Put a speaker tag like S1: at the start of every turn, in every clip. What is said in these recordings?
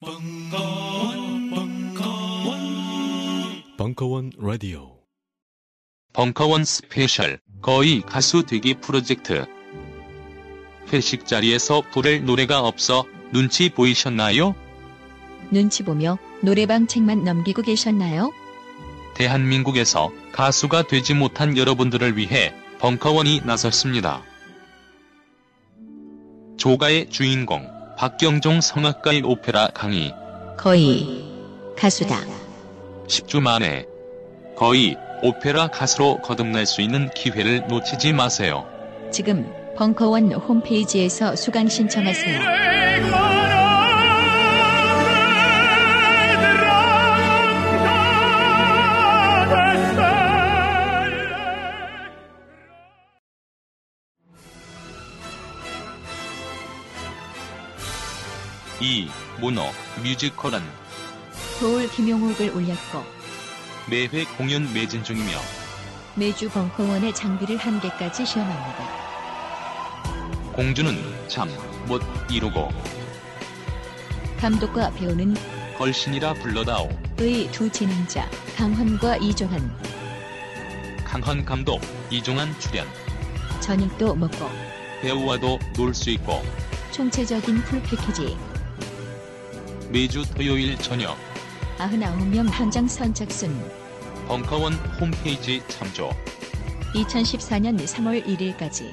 S1: 벙커원, 벙커원, 벙커원 라디오.
S2: 벙커원 special 거의 가수 되기 프로젝트 회식 자리에서 부를 노래가 없어 눈치 보이셨나요?
S3: 눈치 보며 노래방 책만 넘기고 계셨나요?
S2: 대한민국에서 가수가 되지 못한 여러분들을 위해 벙커원이 나섰습니다. 조가의 주인공 박경종 성악가의 오페라 강의
S3: 거의 가수다.
S2: 10주 만에 거의 오페라 가수로 거듭날 수 있는 기회를 놓치지 마세요.
S3: 지금 벙커원 홈페이지에서 수강 신청하세요.
S2: 이 모노 뮤지컬은
S3: 도울 김용옥을 올렸고
S2: 매회 공연 매진 중이며
S3: 매주 벙커원의 장비를 한 개까지 시험합니다.
S2: 공주는 참 못 이루고
S3: 감독과 배우는
S2: 걸신이라 불러다오.
S3: 의 두 진행자 강헌과 이종환.
S2: 강헌 감독 이종환 출연.
S3: 저녁도 먹고
S2: 배우와도 놀 수 있고
S3: 총체적인 풀 패키지
S2: 매주 토요일 저녁.
S3: 99명 현장 선착순.
S2: 벙커원 홈페이지 참조.
S3: 2014년 3월 1일까지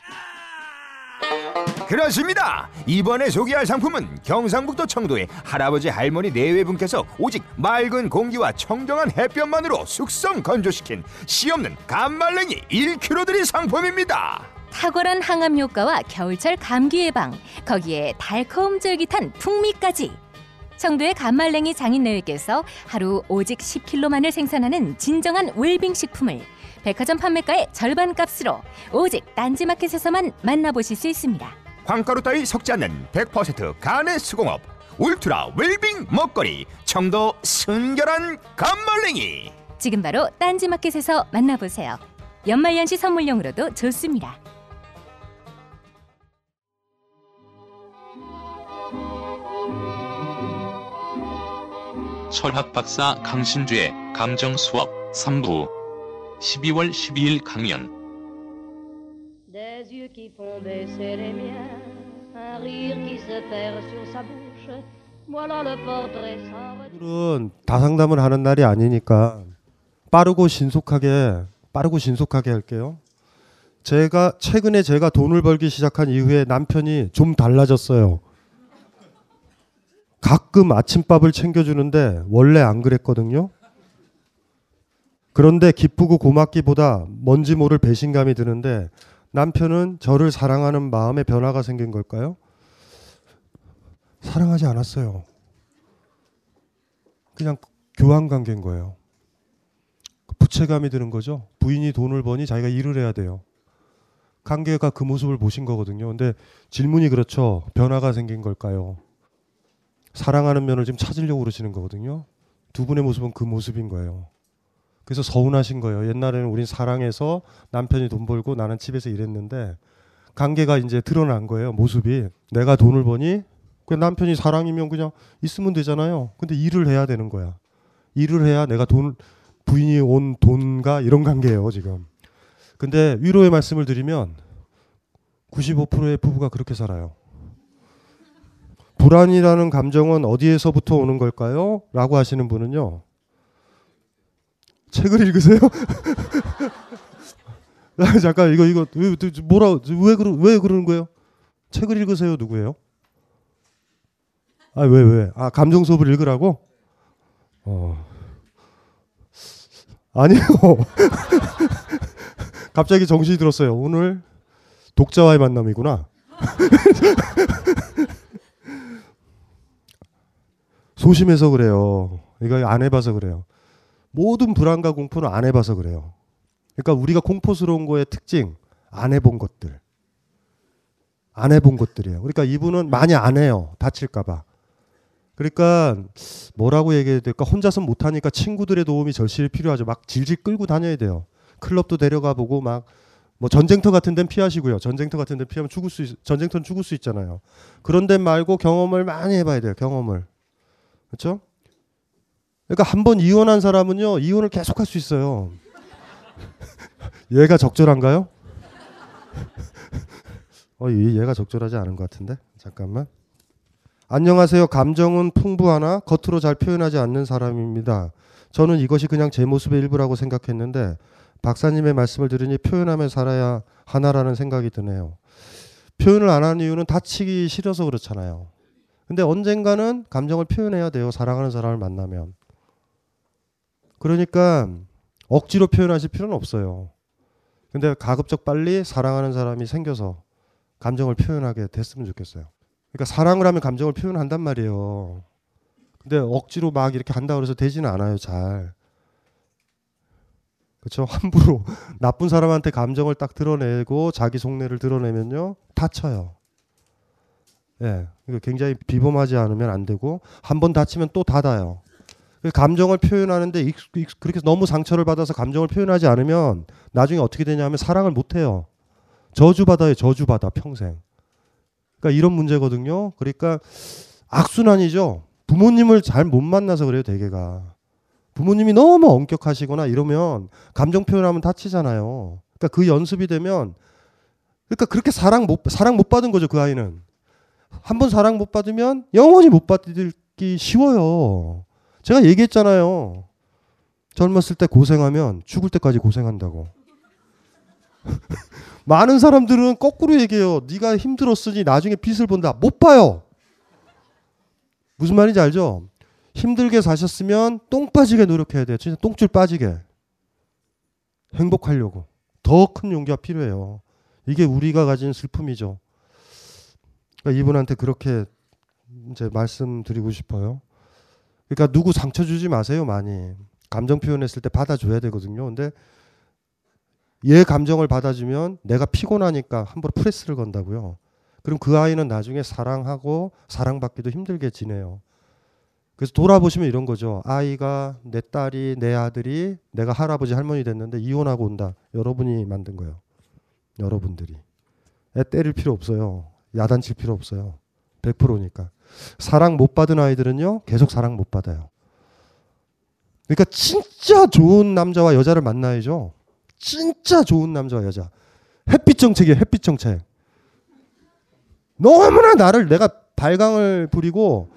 S4: 그렇습니다. 이번에 소개할 상품은 경상북도 청도의 할아버지 할머니 네외분께서 오직 맑은 공기와 청정한 햇볕만으로 숙성 건조시킨 씨 없는 감말랭이 1kg 들인 상품입니다.
S5: 탁월한 항암 효과와 겨울철 감기 예방 거기에 달콤 쫄깃한 풍미까지 청도의 감말랭이 장인네에게서 하루 오직 10kg만을 생산하는 진정한 웰빙 식품을 백화점 판매가의 절반 값으로 오직 딴지마켓에서만 만나보실 수 있습니다.
S4: 황가루 따위 섞지 않는 100% 간의 수공업 울트라 웰빙 먹거리 청도 순결한 감말랭이
S5: 지금 바로 딴지마켓에서 만나보세요. 연말연시 선물용으로도 좋습니다.
S2: 철학 박사 강신주의 감정 수업 3부 12월 12일 강연
S6: 오늘은 다상담을 하는 날이 아니니까 빠르고 신속하게 빠르고 신속하게 할게요. 제가 최근에 제가 돈을 벌기 시작한 이후에 남편이 좀 달라졌어요. 가끔 아침밥을 챙겨주는데 원래 안 그랬거든요. 그런데 기쁘고 고맙기보다 뭔지 모를 배신감이 드는데 남편은 저를 사랑하는 마음에 변화가 생긴 걸까요? 사랑하지 않았어요. 그냥 교환 관계인 거예요. 부채감이 드는 거죠. 부인이 돈을 버니 자기가 일을 해야 돼요. 관계가 그 모습을 보신 거거든요. 근데 질문이 그렇죠. 변화가 생긴 걸까요? 사랑하는 면을 지금 찾으려고 그러시는 거거든요. 두 분의 모습은 그 모습인 거예요. 그래서 서운하신 거예요. 옛날에는 우린 사랑해서 남편이 돈 벌고 나는 집에서 일했는데 관계가 이제 드러난 거예요. 모습이 내가 돈을 버니 그 남편이 사랑이면 그냥 있으면 되잖아요. 근데 일을 해야 되는 거야. 일을 해야 내가 돈 부인이 온 돈과 이런 관계예요 지금. 근데 위로의 말씀을 드리면 95%의 부부가 그렇게 살아요. 불안이라는 감정은 어디에서부터 오는 걸까요? 라고 하시는 분은요. 책을 읽으세요? 아, 잠깐 이거 이거 왜, 뭐라 왜 그러 왜 그러는 거예요? 책을 읽으세요 누구예요? 아 왜 왜? 아 감정 수업을 읽으라고? 어 아니요. 갑자기 정신이 들었어요. 오늘 독자와의 만남이구나. 소심해서 그래요. 이거 안 해봐서 그래요. 모든 불안과 공포는 안 해봐서 그래요. 그러니까 우리가 공포스러운 거의 특징 안 해본 것들, 안 해본 것들이에요. 그러니까 이분은 많이 안 해요. 다칠까봐. 그러니까 뭐라고 얘기해야 될까? 혼자서 못하니까 친구들의 도움이 절실히 필요하죠. 막 질질 끌고 다녀야 돼요. 클럽도 데려가 보고 막 뭐 전쟁터 같은 데는 피하시고요. 전쟁터 같은 데 피하면 죽을 수 있, 전쟁터는 죽을 수 있잖아요. 그런 데 말고 경험을 많이 해봐야 돼요. 경험을. 그렇죠? 그러니까 한 번 이혼한 사람은요 이혼을 계속할 수 있어요. 얘가 적절한가요? 어, 얘가 적절하지 않은 것 같은데 잠깐만. 안녕하세요. 감정은 풍부하나 겉으로 잘 표현하지 않는 사람입니다. 저는 이것이 그냥 제 모습의 일부라고 생각했는데 박사님의 말씀을 들으니 표현하며 살아야 하나라는 생각이 드네요. 표현을 안 하는 이유는 다치기 싫어서 그렇잖아요. 근데 언젠가는 감정을 표현해야 돼요. 사랑하는 사람을 만나면. 그러니까 억지로 표현하실 필요는 없어요. 근데 가급적 빨리 사랑하는 사람이 생겨서 감정을 표현하게 됐으면 좋겠어요. 그러니까 사랑을 하면 감정을 표현한단 말이에요. 근데 억지로 막 이렇게 한다 그래서 되지는 않아요, 잘. 그렇죠? 함부로 나쁜 사람한테 감정을 딱 드러내고 자기 속내를 드러내면요 다쳐요. 예, 이거 굉장히 비범하지 않으면 안 되고 한 번 다치면 또 닫아요. 그 감정을 표현하는데 익, 익, 그렇게 너무 상처를 받아서 감정을 표현하지 않으면 나중에 어떻게 되냐면 사랑을 못 해요. 저주받아요, 저주받아 평생. 그러니까 이런 문제거든요. 그러니까 악순환이죠. 부모님을 잘 못 만나서 그래요, 대개가. 부모님이 너무 엄격하시거나 이러면 감정 표현하면 다치잖아요. 그러니까 그 연습이 되면 그러니까 그렇게 사랑 못 사랑 못 받은 거죠 그 아이는 한 번 사랑 못 받으면 영원히 못 받기 쉬워요. 제가 얘기했잖아요. 젊었을 때 고생하면 죽을 때까지 고생한다고. 많은 사람들은 거꾸로 얘기해요. 네가 힘들었으니 나중에 빛을 본다. 못 봐요. 무슨 말인지 알죠? 힘들게 사셨으면 똥 빠지게 노력해야 돼요. 진짜 똥줄 빠지게. 행복하려고. 더 큰 용기가 필요해요. 이게 우리가 가진 슬픔이죠. 그러니까 이분한테 그렇게 이제 말씀드리고 싶어요. 그러니까 누구 상처 주지 마세요, 많이. 감정 표현했을 때 받아줘야 되거든요. 근데 얘 감정을 받아주면 내가 피곤하니까 함부로 프레스를 건다고요. 그럼 그 아이는 나중에 사랑하고 사랑받기도 힘들게 지내요. 그래서 돌아보시면 이런 거죠. 아이가 내 딸이 내 아들이 내가 할아버지 할머니 됐는데 이혼하고 온다. 여러분이 만든 거예요. 여러분들이. 애 때릴 필요 없어요. 야단칠 필요 없어요. 100%니까. 사랑 못 받은 아이들은요. 계속 사랑 못 받아요. 그러니까 진짜 좋은 남자와 여자를 만나야죠. 진짜 좋은 남자와 여자. 햇빛 정책이에요. 햇빛 정책. 너무나 나를 내가 발광을 부리고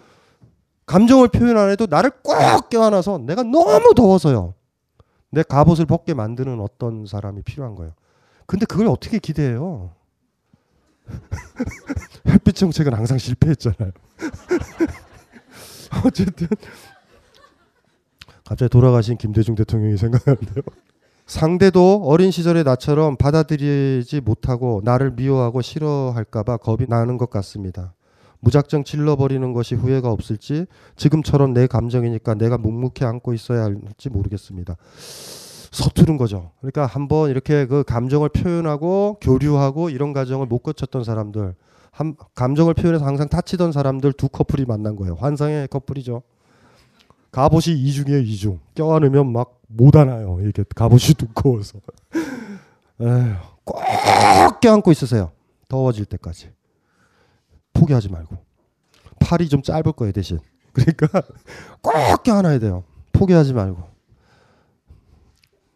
S6: 감정을 표현 안 해도 나를 꼭 껴안아서 내가 너무 더워서요. 내 갑옷을 벗게 만드는 어떤 사람이 필요한 거예요. 근데 그걸 어떻게 기대해요? 햇빛 정책은 항상 실패했잖아요. 어쨌든 갑자기 돌아가신 김대중 대통령이 생각나는데요. 상대도 어린 시절의 나처럼 받아들이지 못하고 나를 미워하고 싫어할까봐 겁이 나는 것 같습니다. 무작정 질러버리는 것이 후회가 없을지 지금처럼 내 감정이니까 내가 묵묵히 안고 있어야 할지 모르겠습니다. 서투른 거죠. 그러니까 한번 이렇게 그 감정을 표현하고 교류하고 이런 과정을 못 거쳤던 사람들, 한, 감정을 표현해서 항상 다치던 사람들 두 커플이 만난 거예요. 환상의 커플이죠. 갑옷이 이중이에요, 이중. 껴안으면 막 못 안아요. 이게 갑옷이 두꺼워서. 꼭 껴안고 있으세요. 더워질 때까지. 포기하지 말고. 팔이 좀 짧을 거예요 대신. 그러니까 꼭 껴안아야 돼요. 포기하지 말고.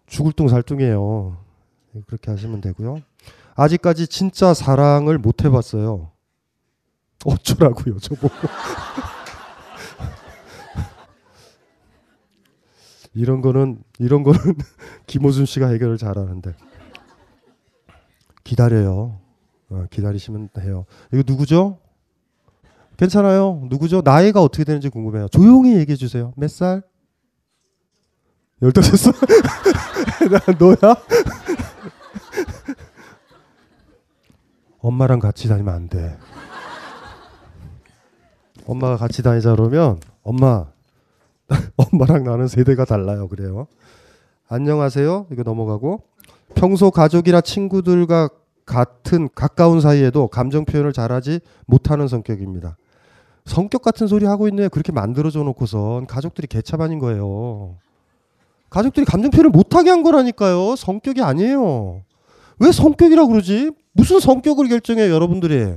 S6: 죽을 둥 살둥이에요. 그렇게 하시면 되고요. 아직까지 진짜 사랑을 못 해봤어요. 어쩌라고요, 저보고. 이런 거는 이런 거는 김호준 씨가 해결을 잘하는데 기다려요. 어, 기다리시면 해요. 이거 누구죠? 괜찮아요. 누구죠? 나이가 어떻게 되는지 궁금해요. 조용히 얘기해 주세요. 몇 살? 열다섯 살? 나 너야? 엄마랑 같이 다니면 안 돼. 엄마가 같이 다니자 그러면 엄마 엄마랑 나는 세대가 달라요. 그래요. 안녕하세요. 이거 넘어가고 평소 가족이나 친구들과 같은 가까운 사이에도 감정 표현을 잘하지 못하는 성격입니다. 성격 같은 소리 하고 있네. 그렇게 만들어줘 놓고선 가족들이 개차반인 거예요. 가족들이 감정 표현을 못하게 한 거라니까요. 성격이 아니에요. 왜 성격이라고 그러지? 무슨 성격을 결정해요, 여러분들이?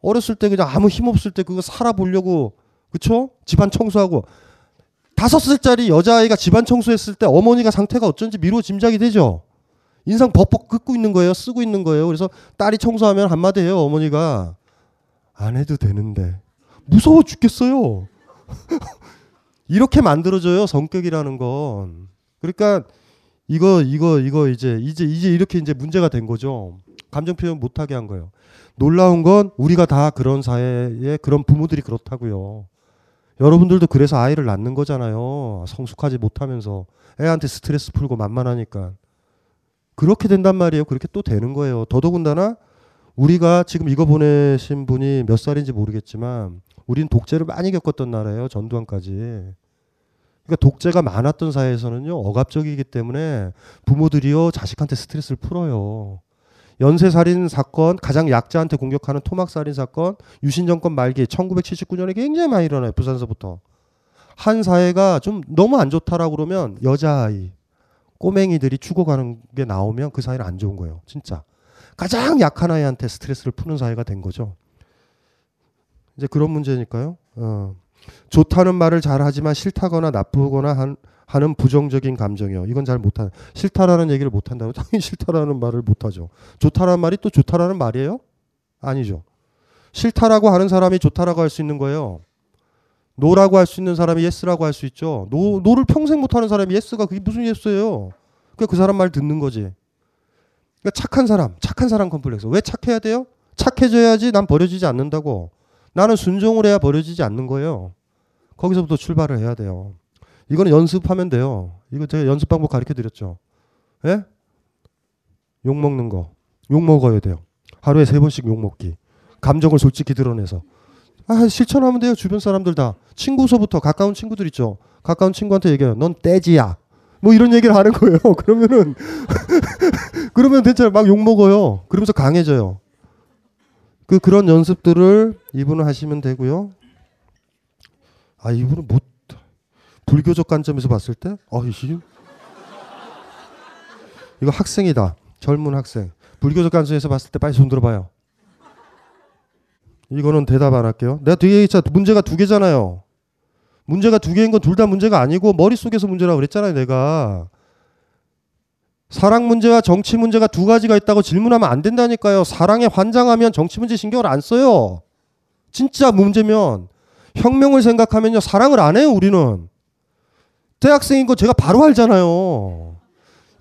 S6: 어렸을 때 그냥 아무 힘 없을 때 그거 살아보려고, 그쵸? 집안 청소하고. 다섯 살짜리 여자아이가 집안 청소했을 때 어머니가 상태가 어쩐지 미루어 짐작이 되죠? 인상 벅벅 긋고 있는 거예요. 쓰고 있는 거예요. 그래서 딸이 청소하면 한마디 해요. 어머니가. 안 해도 되는데. 무서워 죽겠어요. 이렇게 만들어져요. 성격이라는 건. 그러니까 이거 이거 이거 이제 이제 이제 이렇게 이제 문제가 된 거죠. 감정 표현 못 하게 한 거예요. 놀라운 건 우리가 다 그런 사회에 그런 부모들이 그렇다고요. 여러분들도 그래서 아이를 낳는 거잖아요. 성숙하지 못하면서 애한테 스트레스 풀고 만만하니까. 그렇게 된단 말이에요. 그렇게 또 되는 거예요. 더더군다나 우리가 지금 이거 보내신 분이 몇 살인지 모르겠지만 우리는 독재를 많이 겪었던 나라예요. 전두환까지. 그러니까 독재가 많았던 사회에서는요. 억압적이기 때문에 부모들이요. 자식한테 스트레스를 풀어요. 연쇄살인 사건, 가장 약자한테 공격하는 토막살인 사건, 유신정권 말기 1979년에 굉장히 많이 일어나요. 부산서부터. 한 사회가 좀 너무 안 좋다라고 그러면 여자아이, 꼬맹이들이 죽어가는 게 나오면 그 사회는 안 좋은 거예요. 진짜. 가장 약한 아이한테 스트레스를 푸는 사회가 된 거죠. 이제 그런 문제니까요. 어. 좋다는 말을 잘 하지만 싫다거나 나쁘거나 한, 하는 부정적인 감정이요. 이건 잘 못하는. 싫다라는 얘기를 못 한다고 당연히 싫다라는 말을 못 하죠. 좋다라는 말이 또 좋다라는 말이에요? 아니죠. 싫다라고 하는 사람이 좋다라고 할 수 있는 거예요. no라고 할 수 있는 사람이 yes라고 할 수 있죠. no, no를 평생 못 하는 사람이 yes가 그게 무슨 yes예요? 그그 사람 말 듣는 거지. 그러니까 착한 사람, 착한 사람 컴플렉스. 왜 착해야 돼요? 착해져야지 난 버려지지 않는다고. 나는 순종을 해야 버려지지 않는 거예요. 거기서부터 출발을 해야 돼요. 이거는 연습하면 돼요. 이거 제가 연습 방법 가르쳐 드렸죠. 예? 욕 먹는 거. 욕 먹어야 돼요. 하루에 세 번씩 욕 먹기. 감정을 솔직히 드러내서. 아, 실천하면 돼요. 주변 사람들 다. 친구서부터 가까운 친구들 있죠. 가까운 친구한테 얘기해요. 넌 떼지야. 뭐 이런 얘기를 하는 거예요. 그러면은 그러면 대체 막 욕 먹어요. 그러면서 강해져요. 그 그런 연습들을 이분은 하시면 되고요. 아 이분은 못 불교적 관점에서 봤을 때, 아이 이거 학생이다. 젊은 학생. 불교적 관점에서 봤을 때 빨리 손 들어봐요. 이거는 대답 안 할게요. 내가 되게 진짜 문제가 두 개잖아요. 문제가 두 개인 건 둘 다 문제가 아니고 머릿속에서 문제라고 그랬잖아요, 내가. 사랑 문제와 정치 문제가 두 가지가 있다고 질문하면 안 된다니까요. 사랑에 환장하면 정치 문제 신경을 안 써요. 진짜 문제면 혁명을 생각하면요. 사랑을 안 해요, 우리는. 대학생인 거 제가 바로 알잖아요.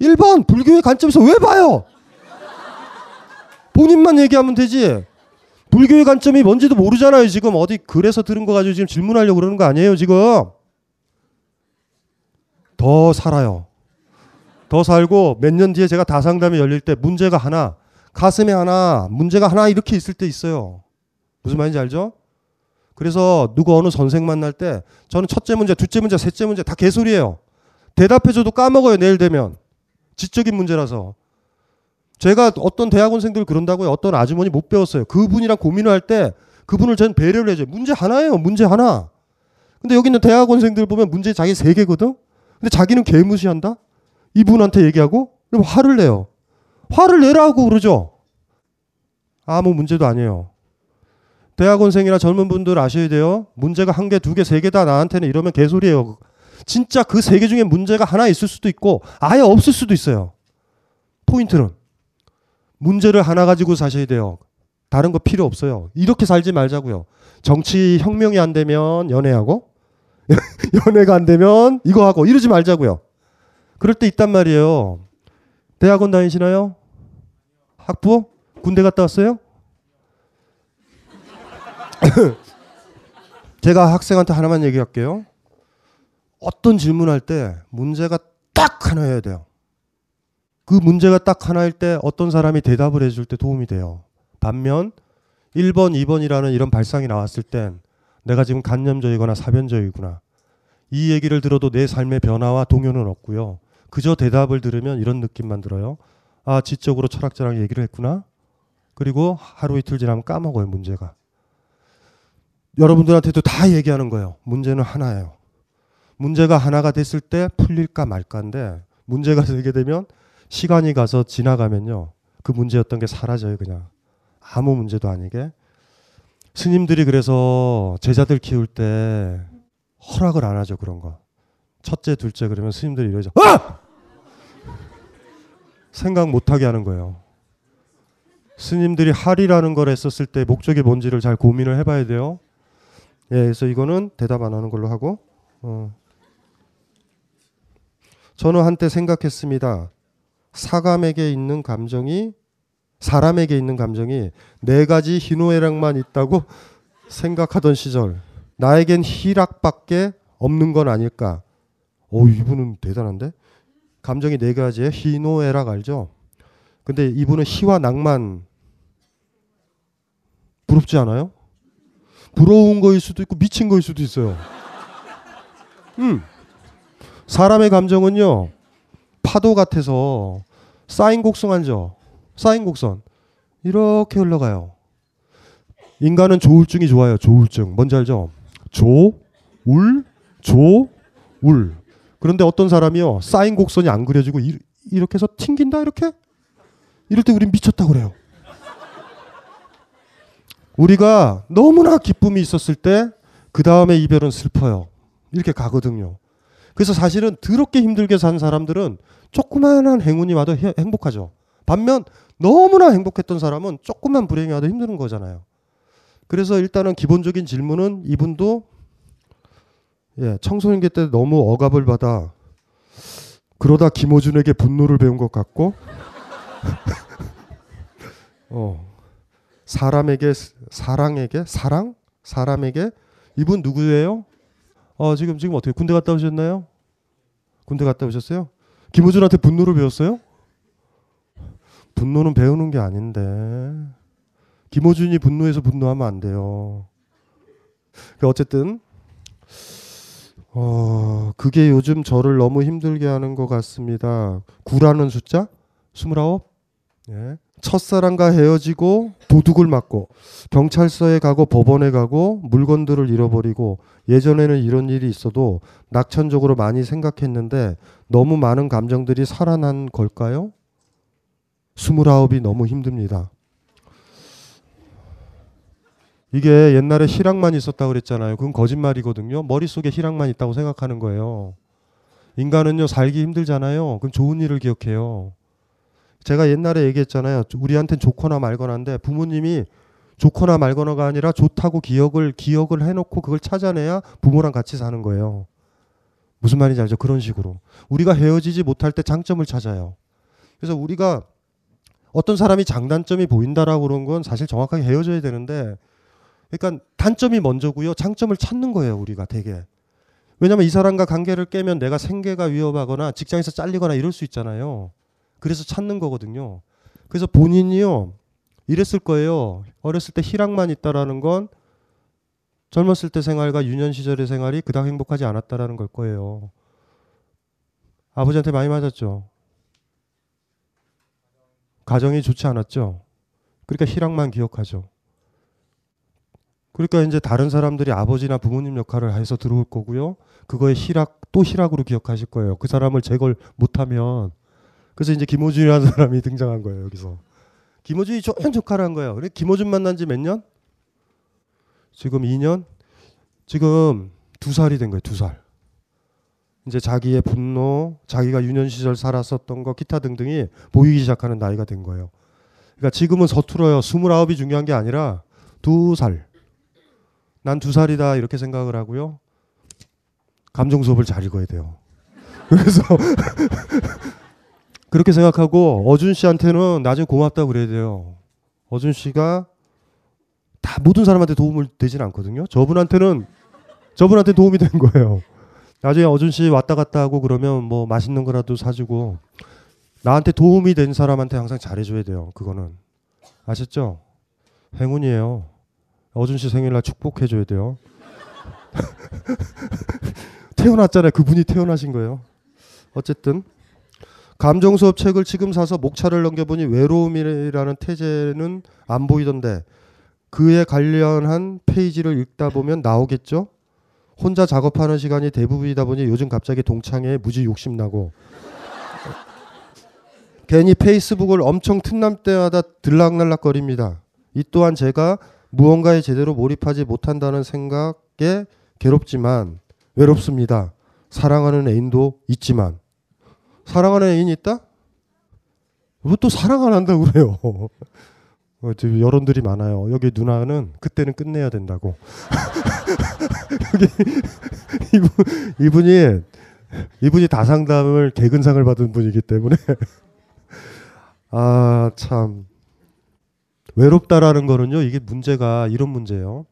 S6: 1번 불교의 관점에서 왜 봐요? 본인만 얘기하면 되지. 불교의 관점이 뭔지도 모르잖아요. 지금 어디 글에서 들은 거 가지고 지금 질문하려고 그러는 거 아니에요. 지금 더 살아요. 더 살고 몇 년 뒤에 제가 다상담이 열릴 때 문제가 하나 가슴에 하나 문제가 하나 이렇게 있을 때 있어요. 무슨 말인지 알죠? 그래서 누구 어느 선생 만날 때 저는 첫째 문제, 둘째 문제, 셋째 문제 다 개소리예요. 대답해줘도 까먹어요. 내일 되면 지적인 문제라서. 제가 어떤 대학원생들 그런다고요. 어떤 아주머니 못 배웠어요. 그분이랑 고민을 할 때 그분을 전 배려를 해줘요. 문제 하나예요. 문제 하나. 근데 여기 있는 대학원생들 보면 문제 자기 세 개거든. 근데 자기는 개무시한다? 이분한테 얘기하고 그럼 화를 내요. 화를 내라고 그러죠. 아무 문제도 아니에요. 대학원생이나 젊은 분들 아셔야 돼요. 문제가 한 개, 두 개, 세 개다 나한테는 이러면 개소리예요. 진짜 그 세 개 중에 문제가 하나 있을 수도 있고 아예 없을 수도 있어요. 포인트는 문제를 하나 가지고 사셔야 돼요. 다른 거 필요 없어요. 이렇게 살지 말자고요. 정치 혁명이 안 되면 연애하고 연애가 안 되면 이거 하고 이러지 말자고요. 그럴 때 있단 말이에요. 대학원 다니시나요? 학부? 군대 갔다 왔어요? 제가 학생한테 하나만 얘기할게요. 어떤 질문할 때 문제가 딱 하나여야 돼요. 그 문제가 딱 하나일 때 어떤 사람이 대답을 해줄 때 도움이 돼요. 반면 1번, 2번이라는 이런 발상이 나왔을 땐 내가 지금 간념적이거나 사변적이구나. 이 얘기를 들어도 내 삶의 변화와 동요는 없고요. 그저 대답을 들으면 이런 느낌만 들어요. 아, 지적으로 철학자랑 얘기를 했구나. 그리고 하루 이틀 지나면 까먹어요, 문제가. 여러분들한테도 다 얘기하는 거예요. 문제는 하나예요. 문제가 하나가 됐을 때 풀릴까 말까인데 문제가 되게 되면 시간이 가서 지나가면요. 그 문제였던 게 사라져요, 그냥. 아무 문제도 아니게. 스님들이 그래서 제자들 키울 때 허락을 안 하죠, 그런 거. 첫째, 둘째 그러면 스님들이 이러죠. 아! 생각 못 하게 하는 거예요. 스님들이 할이라는 걸 했었을 때 목적이 뭔지를 잘 고민을 해봐야 돼요. 예, 그래서 이거는 대답 안 하는 걸로 하고. 어. 저는 한때 생각했습니다. 사감에게 있는 감정이 사람에게 있는 감정이 네 가지 희노애락만 있다고 생각하던 시절 나에겐 희락밖에 없는 건 아닐까. 오 이분은 대단한데 감정이 네 가지에 희노애락 알죠? 근데 이분은 희와 낭만 부럽지 않아요? 부러운 거일 수도 있고 미친 거일 수도 있어요. 음. 사람의 감정은요 파도 같아서 쌓인 곡선 알죠? 쌓인 곡선 이렇게 흘러가요. 인간은 조울증이 좋아요. 조울증 뭔지 알죠? 조 울 조 울 그런데 어떤 사람이요 쌓인 곡선이 안 그려지고 이, 이렇게 해서 튕긴다 이렇게 이럴 때 우린 미쳤다 그래요. 우리가 너무나 기쁨이 있었을 때 그 다음에 이별은 슬퍼요. 이렇게 가거든요. 그래서 사실은 더럽게 힘들게 산 사람들은 조그마한 행운이 와도 해- 행복하죠. 반면 너무나 행복했던 사람은 조금만 불행이 와도 힘드는 거잖아요. 그래서 일단은 기본적인 질문은 이분도 예, 청소년기 때 너무 억압을 받아 그러다 김호준에게 분노를 배운 것 같고 어, 사람에게 사랑에게 사랑 사람에게 이분 누구예요? 어 지금 지금 어떻게 군대 갔다 오셨나요? 군대 갔다 오셨어요? 김호준한테 분노를 배웠어요? 분노는 배우는 게 아닌데 김호준이 분노해서 분노하면 안 돼요. 그러니까 어쨌든 어 그게 요즘 저를 너무 힘들게 하는 것 같습니다. 9라는 숫자 29 예. 첫사랑과 헤어지고 도둑을 맞고 경찰서에 가고 법원에 가고 물건들을 잃어버리고 예전에는 이런 일이 있어도 낙천적으로 많이 생각했는데 너무 많은 감정들이 살아난 걸까요? 스물아홉이 너무 힘듭니다. 이게 옛날에 희락만 있었다고 그랬잖아요. 그건 거짓말이거든요. 머릿속에 희락만 있다고 생각하는 거예요. 인간은요, 살기 힘들잖아요. 그럼 좋은 일을 기억해요. 제가 옛날에 얘기했잖아요. 우리한텐 좋거나 말거나인데 부모님이 좋거나 말거나가 아니라 좋다고 기억을 기억을 해놓고 그걸 찾아내야 부모랑 같이 사는 거예요. 무슨 말인지 알죠? 그런 식으로 우리가 헤어지지 못할 때 장점을 찾아요. 그래서 우리가 어떤 사람이 장단점이 보인다라고 그런 건 사실 정확하게 헤어져야 되는데, 그러니까 단점이 먼저고요, 장점을 찾는 거예요 우리가 되게. 왜냐하면 이 사람과 관계를 깨면 내가 생계가 위협하거나 직장에서 잘리거나 이럴 수 있잖아요. 그래서 찾는 거거든요. 그래서 본인이요 이랬을 거예요. 어렸을 때 희락만 있다라는 건 젊었을 때 생활과 유년 시절의 생활이 그닥 행복하지 않았다라는 걸 거예요. 아버지한테 많이 맞았죠. 가정이 좋지 않았죠. 그러니까 희락만 기억하죠. 그러니까 이제 다른 사람들이 아버지나 부모님 역할을 해서 들어올 거고요. 그거의 희락 또 희락으로 기억하실 거예요. 그 사람을 제거를 못하면 그래서 이제 김호준이라는 사람이 등장한 거예요 여기서. 김호준이 좋은 역할을 한 거예요. 그래 김호준 만난 지 몇 년? 지금 2년? 지금 두 살이 된 거예요. 두 살. 이제 자기의 분노, 자기가 유년 시절 살았었던 거 기타 등등이 보이기 시작하는 나이가 된 거예요. 그러니까 지금은 서툴어요. 스물아홉이 중요한 게 아니라 두 살. 난 두 살이다 이렇게 생각을 하고요. 감정 수업을 잘 읽어야 돼요. 그래서 그렇게 생각하고 어준 씨한테는 나중에 고맙다고 그래야 돼요. 어준 씨가 다 모든 사람한테 도움을 되진 않거든요. 저분한테는 저분한테 도움이 된 거예요. 나중에 어준 씨 왔다 갔다 하고 그러면 뭐 맛있는 거라도 사주고 나한테 도움이 된 사람한테 항상 잘해줘야 돼요. 그거는 아셨죠? 행운이에요. 어준 씨 생일날 축복해줘야 돼요. 태어났잖아요. 그분이 태어나신 거예요. 어쨌든 감정 수업 책을 지금 사서 목차를 넘겨보니 외로움이라는 태제는 안 보이던데 그에 관련한 페이지를 읽다 보면 나오겠죠. 혼자 작업하는 시간이 대부분이다 보니 요즘 갑자기 동창회에 무지 욕심 나고 괜히 페이스북을 엄청 틈날 때마다 들락날락거립니다. 이 또한 제가 무언가에 제대로 몰입하지 못한다는 생각에 괴롭지만 외롭습니다. 사랑하는 애인도 있지만 사랑하는 애인이 있다? 왜또 사랑 안 한다고 그래요? 어, 지금 여론들이 많아요. 여기 누나는 그때는 끝내야 된다고. 여기 이분, 이분이 이분이 다상담을 개근상을 받은 분이기 때문에 아 참 외롭다라는 거는요 이게 문제가 이런 문제예요.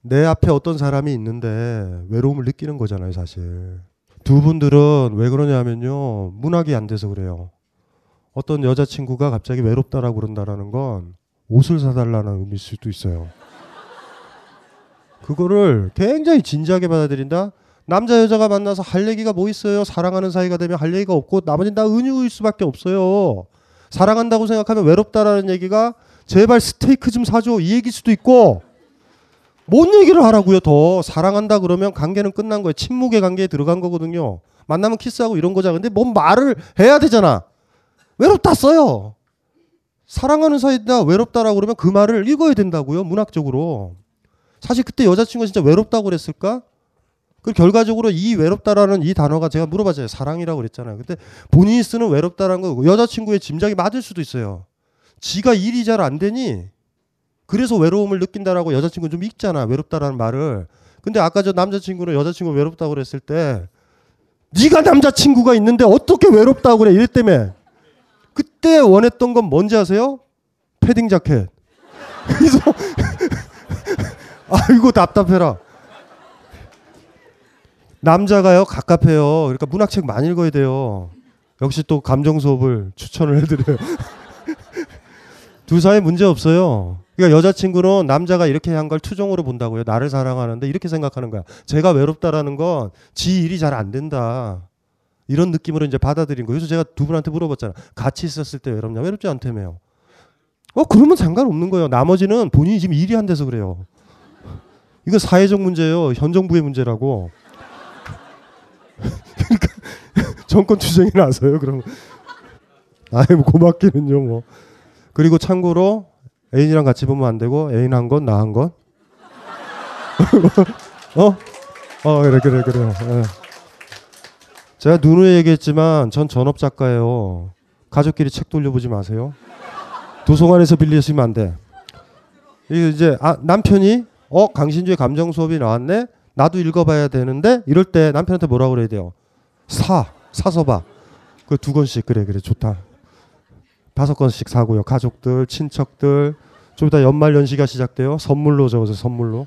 S6: 내 앞에 어떤 사람이 있는데 외로움을 느끼는 거잖아요 사실. 두 분들은 왜 그러냐면요 문학이 안 돼서 그래요. 어떤 여자친구가 갑자기 외롭다라고 그런다라는 건 옷을 사달라는 의미일 수도 있어요. 그거를 굉장히 진지하게 받아들인다. 남자 여자가 만나서 할 얘기가 뭐 있어요? 사랑하는 사이가 되면 할 얘기가 없고 나머지는 다 은유일 수밖에 없어요. 사랑한다고 생각하면 외롭다라는 얘기가 제발 스테이크 좀 사줘. 이 얘기일 수도 있고. 뭔 얘기를 하라고요 더? 사랑한다 그러면 관계는 끝난 거예요. 침묵의 관계에 들어간 거거든요. 만나면 키스하고 이런 거잖아. 근데 뭔 말을 해야 되잖아. 외롭다 써요. 사랑하는 사이다 외롭다라고 그러면 그 말을 읽어야 된다고요 문학적으로. 사실 그때 여자친구가 진짜 외롭다고 그랬을까 그 결과적으로 이 외롭다라는 이 단어가 제가 물어봤잖아요. 사랑이라고 그랬잖아요. 근데 본인이 쓰는 외롭다라는 거 여자친구의 짐작이 맞을 수도 있어요. 지가 일이 잘 안 되니 그래서 외로움을 느낀다라고 여자친구는 좀 읽잖아 외롭다라는 말을. 근데 아까 저 남자친구는 여자친구 외롭다고 그랬을 때 네가 남자친구가 있는데 어떻게 외롭다고 그래? 이랬다며 그때 원했던 건 뭔지 아세요? 패딩 자켓. 그래서 아이고 답답해라 남자가요 갑갑해요 그러니까 문학책 많이 읽어야 돼요 역시 또 감정 수업을 추천을 해드려요 두 사이 문제 없어요. 그러니까 여자친구는 남자가 이렇게 한 걸 투정으로 본다고요. 나를 사랑하는데 이렇게 생각하는 거야. 제가 외롭다라는 건 지 일이 잘 안 된다. 이런 느낌으로 이제 받아들인 거예요. 그래서 제가 두 분한테 물어봤잖아. 같이 있었을 때 외롭냐? 외롭지 않다며요. 어, 그러면 상관없는 거예요. 나머지는 본인이 지금 일이 안 돼서 그래요. 이거 사회적 문제예요. 현 정부의 문제라고. 그러니까 정권 투쟁이 나서요. 그럼 아이 뭐 고맙기는요 뭐. 그리고 참고로 애인이랑 같이 보면 안 되고 애인 한 건 나 한 건. 어? 어 그래 그래 그래. 예. 제가 누누이 얘기했지만 전 전업 작가예요. 가족끼리 책 돌려보지 마세요. 도서관에서 빌리시면 안 돼. 이제 아, 남편이 어 강신주의 감정 수업이 나왔네. 나도 읽어봐야 되는데 이럴 때 남편한테 뭐라 그래야 돼요? 사 사서 봐. 그 두 권씩 그래 그래 좋다. 다섯 권씩 사고요. 가족들, 친척들. 좀 이따 연말 연시가 시작돼요. 선물로 적어서 선물로.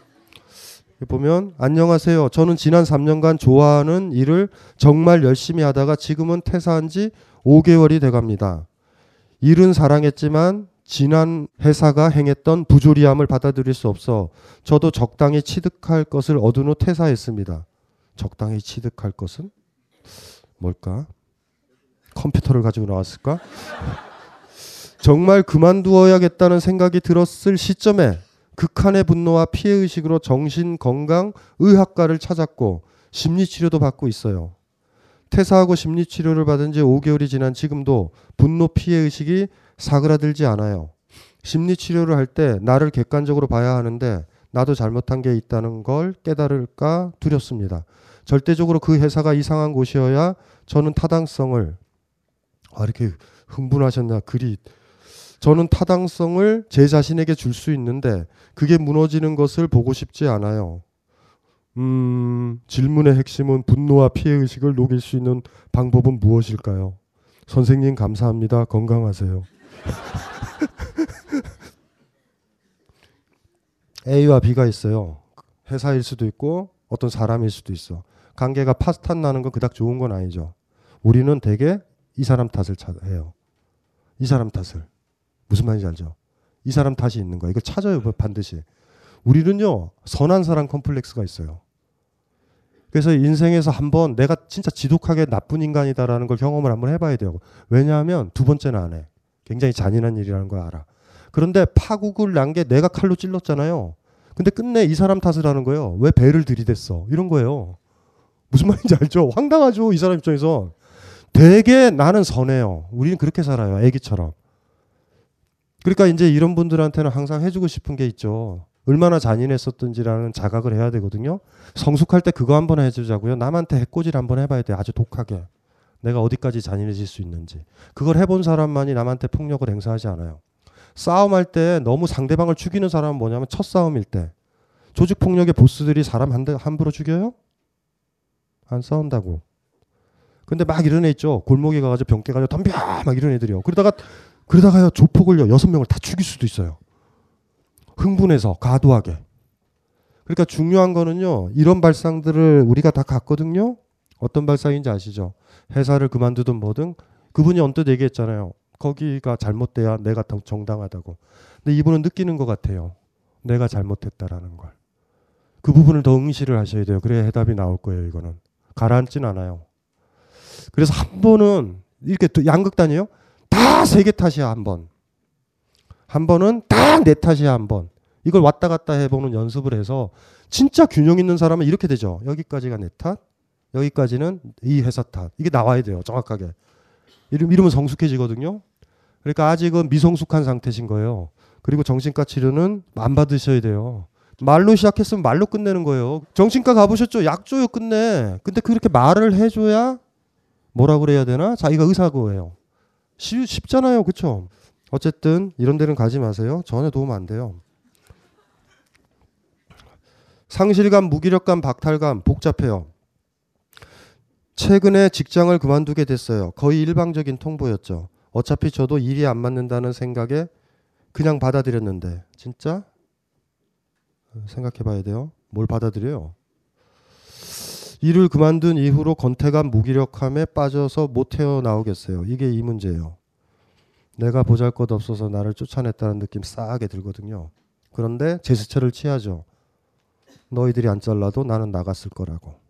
S6: 보면 안녕하세요. 저는 지난 3년간 좋아하는 일을 정말 열심히 하다가 지금은 퇴사한 지 5개월이 돼 갑니다. 일은 사랑했지만 지난 회사가 행했던 부조리함을 받아들일 수 없어 저도 적당히 취득할 것을 얻은 후 퇴사했습니다. 적당히 취득할 것은 뭘까? 컴퓨터를 가지고 나왔을까? 정말 그만두어야겠다는 생각이 들었을 시점에 극한의 분노와 피해 의식으로 정신 건강 의학과를 찾았고 심리 치료도 받고 있어요. 퇴사하고 심리 치료를 받은 지 5개월이 지난 지금도 분노 피해 의식이 사그라들지 않아요. 심리 치료를 할 때 나를 객관적으로 봐야 하는데 나도 잘못한 게 있다는 걸 깨달을까 두렵습니다. 절대적으로 그 회사가 이상한 곳이어야 저는 타당성을 아 이렇게 흥분하셨나 글이 저는 타당성을 제 자신에게 줄 수 있는데 그게 무너지는 것을 보고 싶지 않아요. 음, 질문의 핵심은 분노와 피해 의식을 녹일 수 있는 방법은 무엇일까요? 선생님 감사합니다. 건강하세요. A와 B가 있어요. 회사일 수도 있고 어떤 사람일 수도 있어. 관계가 파탄 나는 건 그닥 좋은 건 아니죠. 우리는 대개 이 사람 탓을 해요. 이 사람 탓을. 무슨 말인지 알죠? 이 사람 탓이 있는 거야. 이걸 찾아요, 반드시. 우리는요, 선한 사람 컴플렉스가 있어요. 그래서 인생에서 한번 내가 진짜 지독하게 나쁜 인간이다라는 걸 경험을 한번 해봐야 돼요. 왜냐하면 두 번째는 안 해. 굉장히 잔인한 일이라는 걸 알아. 그런데 파국을 난 게 내가 칼로 찔렀잖아요. 근데 끝내 이 사람 탓을 하는 거예요. 왜 배를 들이댔어? 이런 거예요. 무슨 말인지 알죠? 황당하죠. 이 사람 입장에서. 되게 나는 선해요. 우리는 그렇게 살아요. 애기처럼. 그러니까 이제 이런 분들한테는 항상 해주고 싶은 게 있죠. 얼마나 잔인했었던지라는 자각을 해야 되거든요. 성숙할 때 그거 한번 해주자고요. 남한테 해코지를 한번 해봐야 돼요. 아주 독하게. 내가 어디까지 잔인해질 수 있는지. 그걸 해본 사람만이 남한테 폭력을 행사하지 않아요. 싸움할 때 너무 상대방을 죽이는 사람은 뭐냐면 첫 싸움일 때. 조직 폭력의 보스들이 사람 한 대, 함부로 죽여요? 안 싸운다고. 근데 막 이런 애 있죠. 골목에 가가지고 병 깨가지고 덤벼! 막 이런 애들이요. 그러다가, 그러다가요, 조폭을요, 여섯 명을 다 죽일 수도 있어요. 흥분해서, 과도하게. 그러니까 중요한 거는요, 이런 발상들을 우리가 다 갖거든요? 어떤 발상인지 아시죠? 회사를 그만두든 뭐든 그분이 언뜻 얘기했잖아요. 거기가 잘못돼야 내가 더 정당하다고. 근데 이분은 느끼는 것 같아요. 내가 잘못했다라는 걸. 그 부분을 더 응시를 하셔야 돼요. 그래야 해답이 나올 거예요, 이거는. 가라앉진 않아요. 그래서 한 번은 이렇게 양극단이에요. 다세개 탓이야, 한 번. 한 번은 다 내 탓이야, 한 번. 이걸 왔다 갔다 해보는 연습을 해서 진짜 균형 있는 사람은 이렇게 되죠. 여기까지가 내 탓, 여기까지는 이 회사 탓. 이게 나와야 돼요, 정확하게. 이러면 성숙해지거든요. 그러니까 아직은 미성숙한 상태신 거예요. 그리고 정신과 치료는 안 받으셔야 돼요. 말로 시작했으면 말로 끝내는 거예요. 정신과 가보셨죠? 약 줘요, 끝내. 근데 그렇게 말을 해줘야 뭐라 그래야 되나? 자기가 의사고예요. 쉽, 쉽잖아요, 그쵸? 어쨌든 이런 데는 가지 마세요. 전혀 도움 안 돼요. 상실감, 무기력감, 박탈감 복잡해요. 최근에 직장을 그만두게 됐어요. 거의 일방적인 통보였죠. 어차피 저도 일이 안 맞는다는 생각에 그냥 받아들였는데 진짜 생각해 봐야 돼요. 뭘 받아들여요? 일을 그만둔 이후로 건태감 무기력함에 빠져서 못 태어나오겠어요. 이게 이 문제예요. 내가 보잘 것 없어서 나를 쫓아냈다는 느낌 싸하게 들거든요. 그런데 제스처를 취하죠. 너희들이 안 잘라도 나는 나갔을 거라고.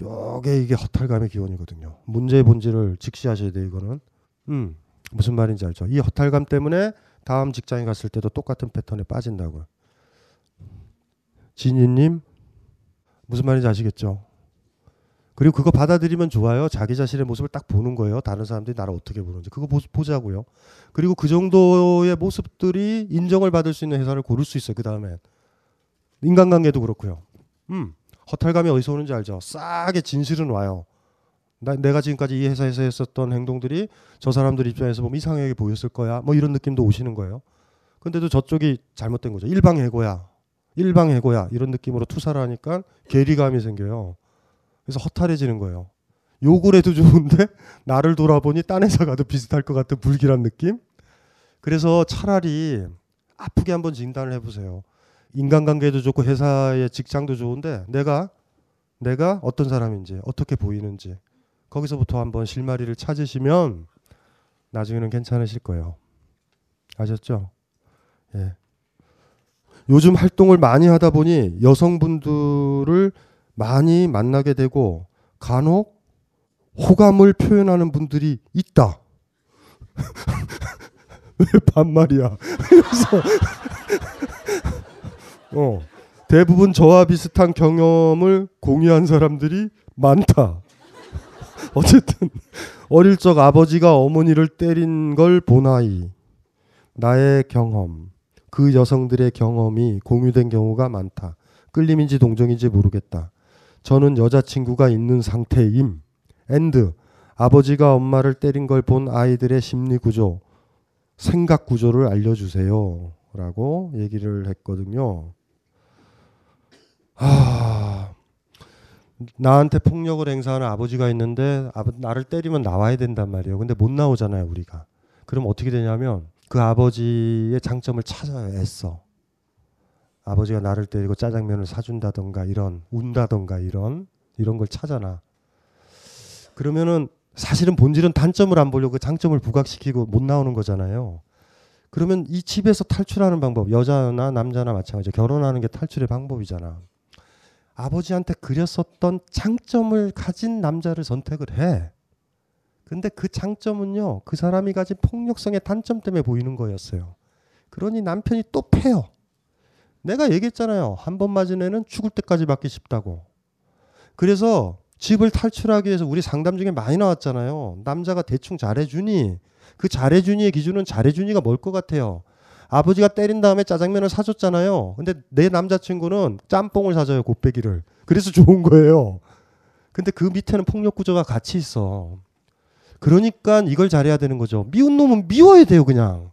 S6: 요게 이게 허탈감의 기원이거든요. 문제의 본질을 직시하셔야 돼요, 이거는. 음, 무슨 말인지 알죠? 이 허탈감 때문에 다음 직장에 갔을 때도 똑같은 패턴에 빠진다고요. 진희님, 무슨 말인지 아시겠죠? 그리고 그거 받아들이면 좋아요. 자기 자신의 모습을 딱 보는 거예요. 다른 사람들이 나를 어떻게 보는지. 그거 보, 보자고요. 그리고 그 정도의 모습들이 인정을 받을 수 있는 회사를 고를 수 있어요. 그 다음에. 인간관계도 그렇고요. 음. 허탈감이 어디서 오는지 알죠? 싸게 진실은 와요. 나, 내가 지금까지 이 회사에서 했었던 행동들이 저 사람들 입장에서 보면 이상하게 보였을 거야. 뭐 이런 느낌도 오시는 거예요. 근데도 저쪽이 잘못된 거죠. 일방해고야. 일방해고야. 이런 느낌으로 투사를 하니까 괴리감이 생겨요. 그래서 허탈해지는 거예요. 욕을 해도 좋은데 나를 돌아보니 딴 회사 가도 비슷할 것 같은 불길한 느낌? 그래서 차라리 아프게 한번 진단을 해보세요. 인간관계도 좋고 회사의 직장도 좋은데 내가 내가 어떤 사람인지 어떻게 보이는지 거기서부터 한번 실마리를 찾으시면 나중에는 괜찮으실 거예요. 아셨죠? 예. 요즘 활동을 많이 하다 보니 여성분들을 많이 만나게 되고 간혹 호감을 표현하는 분들이 있다. 왜 반말이야? 그래서 어. 대부분 저와 비슷한 경험을 공유한 사람들이 많다. 어쨌든 어릴 적 아버지가 어머니를 때린 걸 본 아이. 나의 경험, 그 여성들의 경험이 공유된 경우가 많다. 끌림인지 동정인지 모르겠다. 저는 여자친구가 있는 상태임. and 아버지가 엄마를 때린 걸 본 아이들의 심리 구조, 생각 구조를 알려주세요. 라고 얘기를 했거든요. 아, 나한테 폭력을 행사하는 아버지가 있는데 나를 때리면 나와야 된단 말이에요. 근데 못 나오잖아요, 우리가. 그럼 어떻게 되냐면 그 아버지의 장점을 찾아야 애써. 아버지가 나를 때리고 짜장면을 사준다던가 이런 운다던가 이런 이런 걸 찾아나. 그러면은 사실은 본질은 단점을 안 보려고 그 장점을 부각시키고 못 나오는 거잖아요. 그러면 이 집에서 탈출하는 방법 여자나 남자나 마찬가지죠. 결혼하는 게 탈출의 방법이잖아. 아버지한테 그렸었던 장점을 가진 남자를 선택을 해. 근데 그 장점은요, 그 사람이 가진 폭력성의 단점 때문에 보이는 거였어요. 그러니 남편이 또 패요. 내가 얘기했잖아요. 한 번 맞은 애는 죽을 때까지 맞기 쉽다고. 그래서 집을 탈출하기 위해서 우리 상담 중에 많이 나왔잖아요. 남자가 대충 잘해주니 그 잘해주니의 기준은 잘해주니가 뭘 것 같아요. 아버지가 때린 다음에 짜장면을 사줬잖아요. 근데 내 남자친구는 짬뽕을 사줘요, 곱빼기를. 그래서 좋은 거예요. 근데 그 밑에는 폭력 구조가 같이 있어. 그러니까 이걸 잘해야 되는 거죠. 미운 놈은 미워야 돼요, 그냥.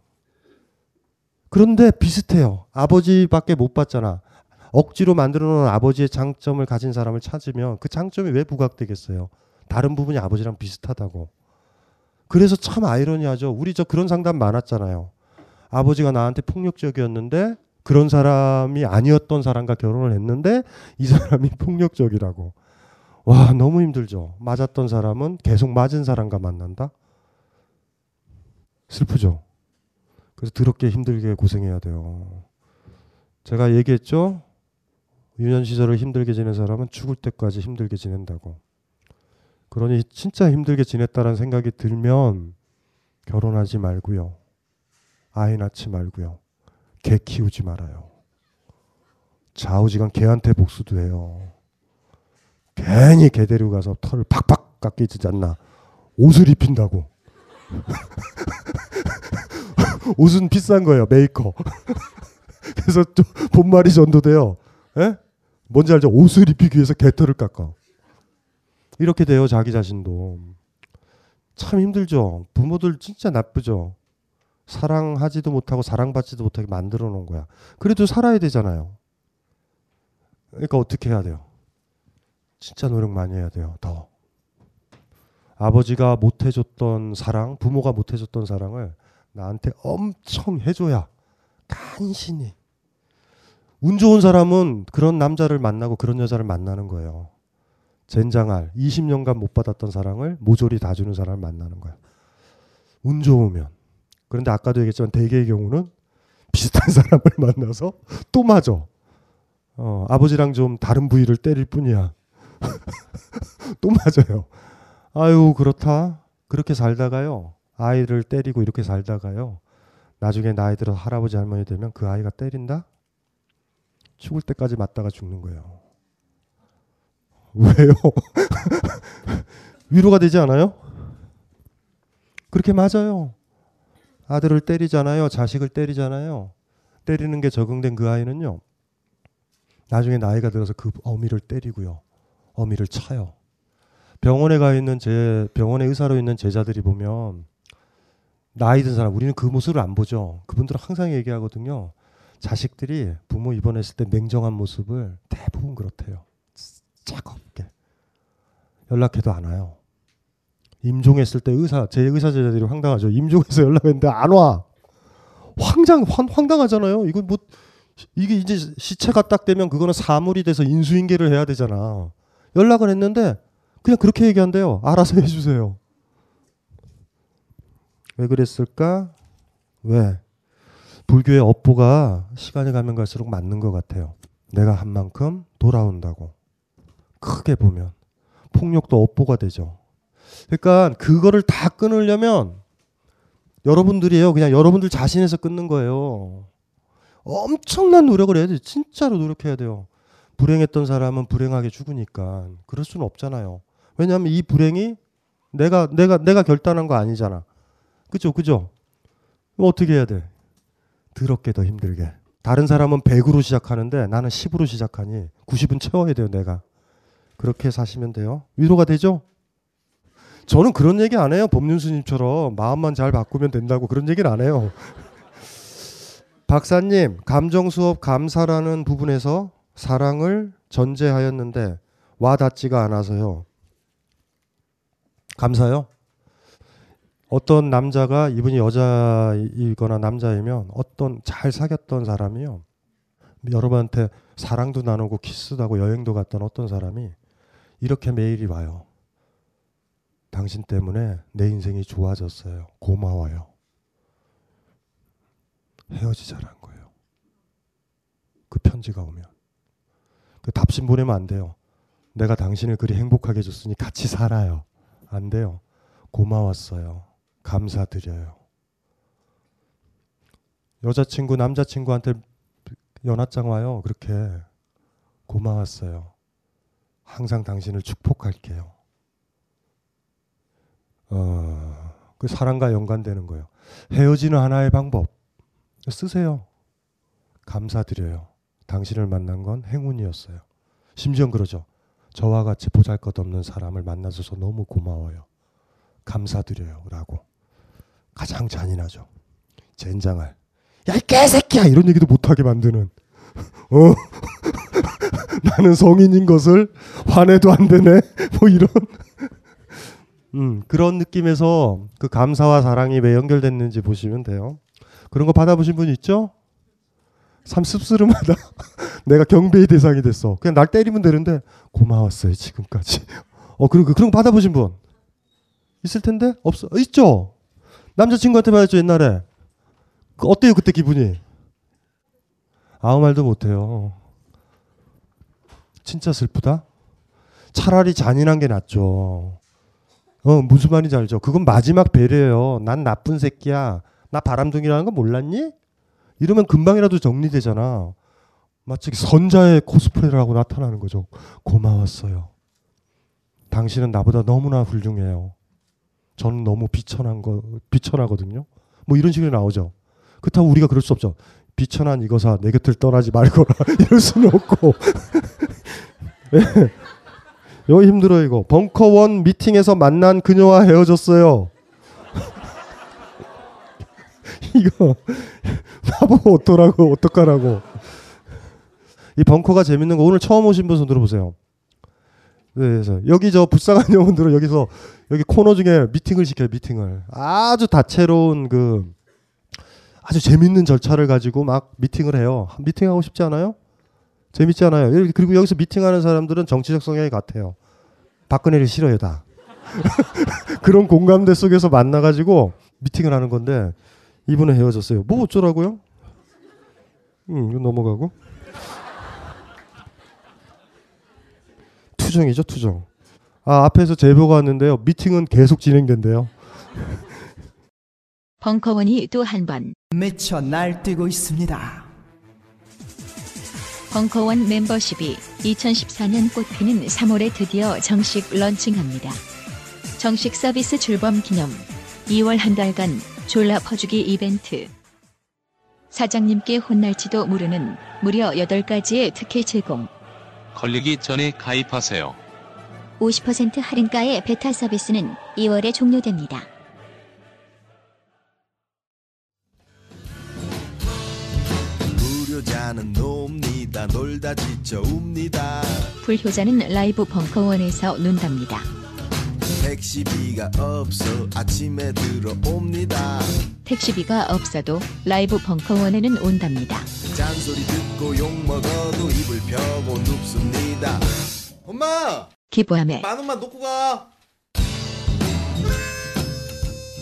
S6: 그런데 비슷해요. 아버지밖에 못 봤잖아. 억지로 만들어 놓은 아버지의 장점을 가진 사람을 찾으면 그 장점이 왜 부각되겠어요? 다른 부분이 아버지랑 비슷하다고. 그래서 참 아이러니하죠. 우리 저 그런 상담 많았잖아요. 아버지가 나한테 폭력적이었는데 그런 사람이 아니었던 사람과 결혼을 했는데 이 사람이 폭력적이라고. 와, 너무 힘들죠. 맞았던 사람은 계속 맞은 사람과 만난다? 슬프죠. 그래서 더럽게 힘들게 고생해야 돼요. 제가 얘기했죠. 유년 시절을 힘들게 지낸 사람은 죽을 때까지 힘들게 지낸다고. 그러니 진짜 힘들게 지냈다는 생각이 들면 결혼하지 말고요. 아이 낳지 말고요. 개 키우지 말아요. 좌우지간 개한테 복수도 해요. 괜히 개 데리고 가서 털을 팍팍 깎이지 않나. 옷을 입힌다고. 옷은 비싼 거예요. 메이커. 그래서 또 본말이 전도돼요. 에? 뭔지 알죠? 옷을 입히기 위해서 개털을 깎아. 이렇게 돼요. 자기 자신도. 참 힘들죠. 부모들 진짜 나쁘죠. 사랑하지도 못하고 사랑받지도 못하게 만들어 놓은 거야. 그래도 살아야 되잖아요. 그러니까 어떻게 해야 돼요? 진짜 노력 많이 해야 돼요. 더. 아버지가 못 해줬던 사랑, 부모가 못 해줬던 사랑을 나한테 엄청 해줘야 간신히. 운 좋은 사람은 그런 남자를 만나고 그런 여자를 만나는 거예요. 젠장할 20년간 못 받았던 사랑을 모조리 다 주는 사람을 만나는 거야. 운 좋으면. 그런데 아까도 얘기했지만 대개의 경우는 비슷한 사람을 만나서 또 맞아. 어, 아버지랑 좀 다른 부위를 때릴 뿐이야. 또 맞아요. 아유 그렇다. 그렇게 살다가요. 아이를 때리고 이렇게 살다가요. 나중에 나이 들어 할아버지 할머니 되면 그 아이가 때린다? 죽을 때까지 맞다가 죽는 거예요. 왜요? 위로가 되지 않아요? 그렇게 맞아요. 아들을 때리잖아요. 자식을 때리잖아요. 때리는 게 적응된 그 아이는요. 나중에 나이가 들어서 그 어미를 때리고요. 어미를 차요. 병원에 가 있는 제 병원에 의사로 있는 제자들이 보면 나이 든 사람 우리는 그 모습을 안 보죠. 그분들은 항상 얘기하거든요. 자식들이 부모 입원했을 때 냉정한 모습을 대부분 그렇대요. 차갑게 연락해도 안 와요. 임종했을 때 의사 제 의사 제자들이 황당하죠. 임종해서 연락했는데 안 와. 황장 황, 황당하잖아요. 이거 뭐 이게 이제 시체가 딱 되면 그거는 사물이 돼서 인수인계를 해야 되잖아. 연락을 했는데 그냥 그렇게 얘기한대요. 알아서 해주세요. 왜 그랬을까? 왜? 불교의 업보가 시간이 가면 갈수록 맞는 것 같아요. 내가 한 만큼 돌아온다고. 크게 보면. 폭력도 업보가 되죠. 그러니까 그거를 다 끊으려면 여러분들이에요. 그냥 여러분들 자신에서 끊는 거예요. 엄청난 노력을 해야 돼요. 진짜로 노력해야 돼요. 불행했던 사람은 불행하게 죽으니까 그럴 수는 없잖아요. 왜냐하면 이 불행이 내가 내가 내가 결단한 거 아니잖아. 그죠, 그죠. 어떻게 해야 돼? 더럽게 더 힘들게. 다른 사람은 100으로 시작하는데 나는 10으로 시작하니 90은 채워야 돼요, 내가. 그렇게 사시면 돼요. 위로가 되죠? 저는 그런 얘기 안 해요. 법륜스님처럼 마음만 잘 바꾸면 된다고 그런 얘기는 안 해요. 박사님, 감정 수업 감사라는 부분에서 사랑을 전제하였는데 와 닿지가 않아서요. 감사요? 어떤 남자가 이분이 여자이거나 남자이면 어떤 잘 사귀었던 사람이요. 여러분한테 사랑도 나누고 키스도 하고 여행도 갔던 어떤 사람이 이렇게 메일이 와요. 당신 때문에 내 인생이 좋아졌어요. 고마워요. 헤어지자란 거예요. 그 편지가 오면. 그 답신 보내면 안 돼요. 내가 당신을 그리 행복하게 해줬으니 같이 살아요. 안 돼요. 고마웠어요. 감사드려요. 여자친구, 남자친구한테 연하장 와요. 그렇게 고마웠어요. 항상 당신을 축복할게요. 어, 그 사랑과 연관되는 거예요. 헤어지는 하나의 방법. 쓰세요. 감사드려요. 당신을 만난 건 행운이었어요. 심지어 그러죠. 저와 같이 보잘 것 없는 사람을 만나줘서 너무 고마워요. 감사드려요. 라고. 가장 잔인하죠. 젠장할. 야, 이 개새끼야! 이런 얘기도 못하게 만드는. 어? 나는 성인인 것을 화내도 안 되네? 뭐 이런. 음, 그런 느낌에서 그 감사와 사랑이 왜 연결됐는지 보시면 돼요. 그런 거 받아보신 분 있죠? 참 씁쓸하다. 내가 경배의 대상이 됐어. 그냥 날 때리면 되는데 고마웠어요 지금까지. 어 그리고 그런 거 받아보신 분 있을 텐데 없어 어, 있죠. 남자친구한테 받았죠 옛날에. 그 어때요 그때 기분이? 아무 말도 못해요. 진짜 슬프다. 차라리 잔인한 게 낫죠. 어 무슨 말인지 알죠? 그건 마지막 배려예요. 난 나쁜 새끼야. 나 바람둥이라는 거 몰랐니? 이러면 금방이라도 정리되잖아. 마치 선자의 코스프레를 하고 나타나는 거죠. 고마웠어요. 당신은 나보다 너무나 훌륭해요. 저는 너무 비천한 거 비천하거든요. 뭐 이런 식으로 나오죠. 그렇다고 우리가 그럴 수 없죠. 비천한 이거사 내 곁을 떠나지 말거라 이럴 수는 없고. 네. 이거 힘들어 이거. 벙커 원 미팅에서 만난 그녀와 헤어졌어요. 이거 나보고 어떠라고 어떡하라고. 이 벙커가 재밌는 거 오늘 처음 오신 분 손 들어보세요. 네, 그래서 여기 저 불쌍한 영혼들은 여기서 여기 코너 중에 미팅을 시켜요 미팅을 아주 다채로운 그 아주 재밌는 절차를 가지고 막 미팅을 해요 미팅하고 싶지 않아요? 재밌지 않아요? 그리고 여기서 미팅하는 사람들은 정치적 성향이 같아요 박근혜를 싫어요 다 그런 공감대 속에서 만나가지고 미팅을 하는 건데 이분은 헤어졌어요 뭐 어쩌라고요? 음, 이거 넘어가고 투정이죠, 투정. 아, 앞에서 제보가 왔는데요. 미팅은 계속 진행된대요.
S3: 벙커원이 또 한 번
S7: 미쳐 날뛰고 있습니다.
S3: 벙커원 멤버십이 2014년 꽃피는 3월에 드디어 정식 런칭합니다. 정식 서비스 출범 기념 2월 한 달간 졸라 퍼주기 이벤트 사장님께 혼날지도 모르는 무려 8가지의 특혜 제공
S2: 걸리기 전에 가입하세요.
S8: 50% 할인가의 베타 서비스는 2월에 종료됩니다.
S9: 불효자는 놉 니다. 놀다 지쳐 웁니다.
S3: 불효자는 라이브 벙커원에서 논답니다.
S9: 택시비가 없어 아침에 들어옵니다.
S3: 택시비가 없어도 라이브 벙커원에는 온답니다.
S9: 잔소리 듣고 욕 먹어도 이불 펴고 눕습니다. 엄마!
S3: 기부함에
S9: 만 원만 놓고 가.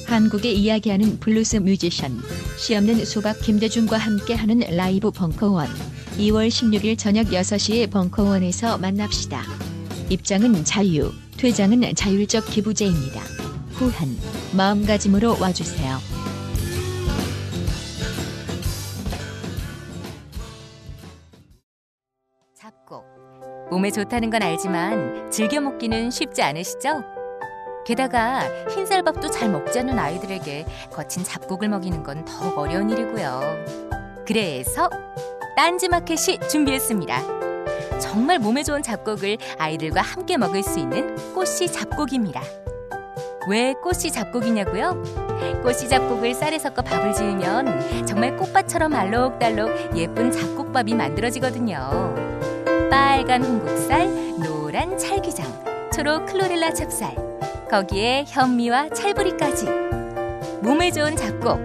S3: 한국의 이야기하는 블루스 뮤지션 씨 없는 수박 김대중과 함께하는 라이브 벙커원 2월 16일 저녁 6시에 벙커원에서 만납시다. 입장은 자유, 퇴장은 자율적 기부제입니다. 후한 마음가짐으로 와주세요.
S5: 잡곡 몸에 좋다는 건 알지만 즐겨 먹기는 쉽지 않으시죠? 게다가 흰쌀밥도 잘 먹지 않는 아이들에게 거친 잡곡을 먹이는 건 더욱 어려운 일이고요. 그래서 딴지마켓이 준비했습니다. 정말 몸에 좋은 잡곡을 아이들과 함께 먹을 수 있는 꽃씨 잡곡입니다. 왜 꽃씨 잡곡이냐고요? 꽃씨 잡곡을 쌀에 섞어 밥을 지으면 정말 꽃밭처럼 알록달록 예쁜 잡곡밥이 만들어지거든요. 빨간 홍국살, 노란 찰기장, 초록 클로렐라 찹쌀, 거기에 현미와 찰부리까지. 몸에 좋은 잡곡,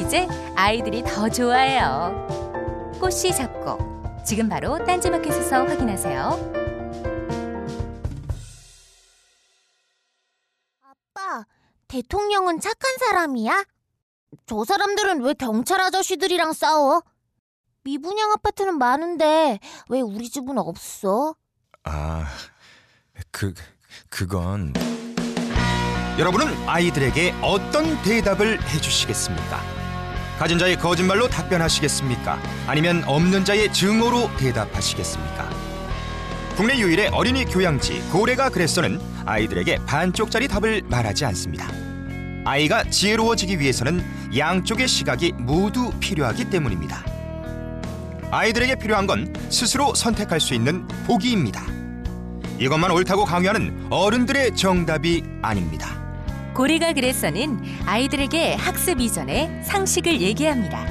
S5: 이제 아이들이 더 좋아해요. 꽃씨 잡곡, 지금 바로 딴지마켓에서 확인하세요.
S10: 아빠, 대통령은 착한 사람이야? 저 사람들은 왜 경찰 아저씨들이랑 싸워? 미분양 아파트는 많은데 왜 우리 집은 없어?
S4: 아, 그 그건 여러분은 아이들에게 어떤 대답을 해주시겠습니까? 가진 자의 거짓말로 답변하시겠습니까? 아니면 없는 자의 증오로 대답하시겠습니까? 국내 유일의 어린이 교양지 고래가 그랬어는 아이들에게 반쪽짜리 답을 말하지 않습니다. 아이가 지혜로워지기 위해서는 양쪽의 시각이 모두 필요하기 때문입니다. 아이들에게 필요한 건 스스로 선택할 수 있는 보기입니다. 이것만 옳다고 강요하는 어른들의 정답이 아닙니다.
S5: 고래가 그래서는 아이들에게 학습 이전에 상식을 얘기합니다.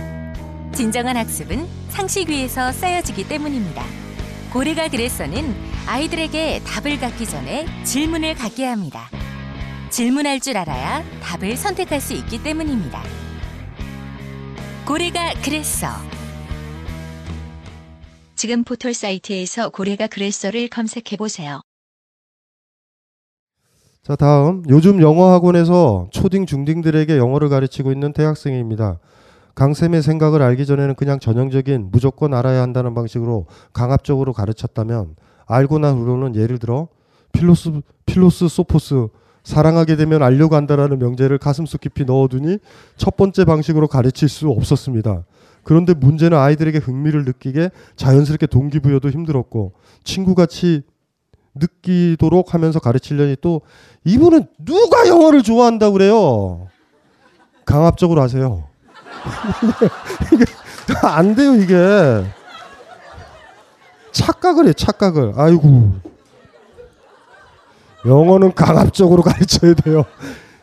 S5: 진정한 학습은 상식 위에서 쌓여지기 때문입니다. 고래가 그래서는 아이들에게 답을 갖기 전에 질문을 갖게 합니다. 질문할 줄 알아야 답을 선택할 수 있기 때문입니다. 고래가 그랬어.
S3: 지금 포털 사이트에서 고래가 그랬어를 검색해 보세요.
S6: 자, 다음 요즘 영어 학원에서 초딩 중딩들에게 영어를 가르치고 있는 대학생입니다. 강쌤의 생각을 알기 전에는 그냥 전형적인 무조건 알아야 한다는 방식으로 강압적으로 가르쳤다면 알고 난 후로는 예를 들어 필로스 필로스 소포스 사랑하게 되면 알려고 한다라는 명제를 가슴속 깊이 넣어두니 첫 번째 방식으로 가르칠 수 없었습니다. 그런데 문제는 아이들에게 흥미를 느끼게 자연스럽게 동기부여도 힘들었고 친구같이 느끼도록 하면서 가르치려니 또 이분은 누가 영어를 좋아한다고 그래요. 강압적으로 하세요. 안 돼요 이게. 착각을 해 착각을. 아이고. 영어는 강압적으로 가르쳐야 돼요.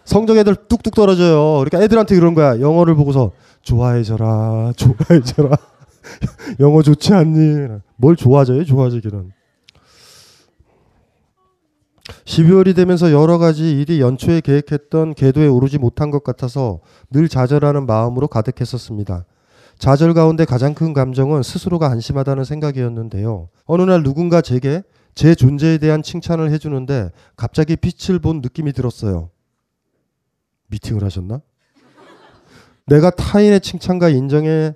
S6: 성적 애들 뚝뚝 떨어져요. 그러니까 애들한테 그런 거야. 영어를 보고서 좋아해줘라, 좋아해줘라. 영어 좋지 않니? 뭘 좋아져요? 좋아지기는. 12월이 되면서 여러 가지 일이 연초에 계획했던 궤도에 오르지 못한 것 같아서 늘 좌절하는 마음으로 가득했었습니다. 좌절 가운데 가장 큰 감정은 스스로가 안심하다는 생각이었는데요. 어느 날 누군가 제게 제 존재에 대한 칭찬을 해주는데 갑자기 빛을 본 느낌이 들었어요. 미팅을 하셨나? 내가 타인의 칭찬과 인정에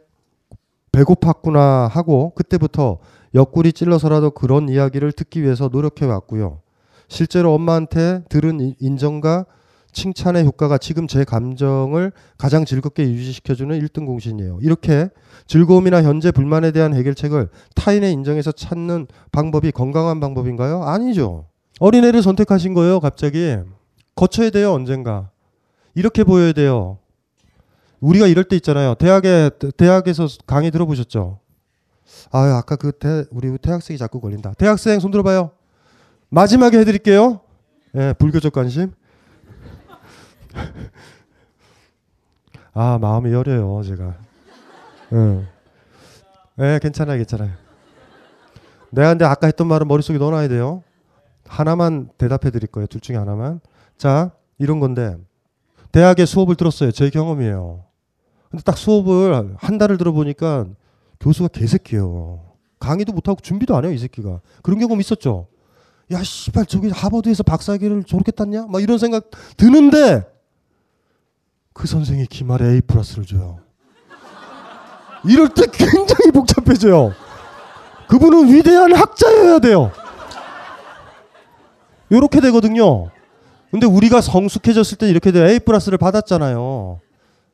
S6: 배고팠구나 하고 그때부터 옆구리 찔러서라도 그런 이야기를 듣기 위해서 노력해 왔고요. 실제로 엄마한테 들은 인정과 칭찬의 효과가 지금 제 감정을 가장 즐겁게 유지시켜주는 1등 공신이에요. 이렇게 즐거움이나 현재 불만에 대한 해결책을 타인의 인정에서 찾는 방법이 건강한 방법인가요? 아니죠. 어린애를 선택하신 거예요, 갑자기. 거쳐야 돼요, 언젠가. 이렇게 보여야 돼요. 우리가 이럴 때 있잖아요. 대학에 대학에서 강의 들어보셨죠? 아, 아까 그 대, 우리 대학생이 자꾸 걸린다. 대학생 손 들어봐요. 마지막에 해드릴게요. 예, 불교적 관심. 아, 마음이 여려요, 제가. 예. 예, 괜찮아요, 괜찮아요. 내가 근데 아까 했던 말은 머릿속에 넣어놔야 돼요. 하나만 대답해 드릴 거예요. 둘 중에 하나만. 자, 이런 건데. 대학에 수업을 들었어요. 제 경험이에요. 근데 딱 수업을 한 달을 들어보니까 교수가 개새끼예요. 강의도 못하고 준비도 안 해요, 이 새끼가. 그런 경험 있었죠? 야, 씨발, 저기 하버드에서 박사학위를 저렇게 땄냐? 막 이런 생각 드는데 그 선생이 기말에 A 플러스를 줘요. 이럴 때 굉장히 복잡해져요. 그분은 위대한 학자여야 돼요. 요렇게 되거든요. 근데 우리가 성숙해졌을 때 이렇게 돼 A 플러스를 받았잖아요.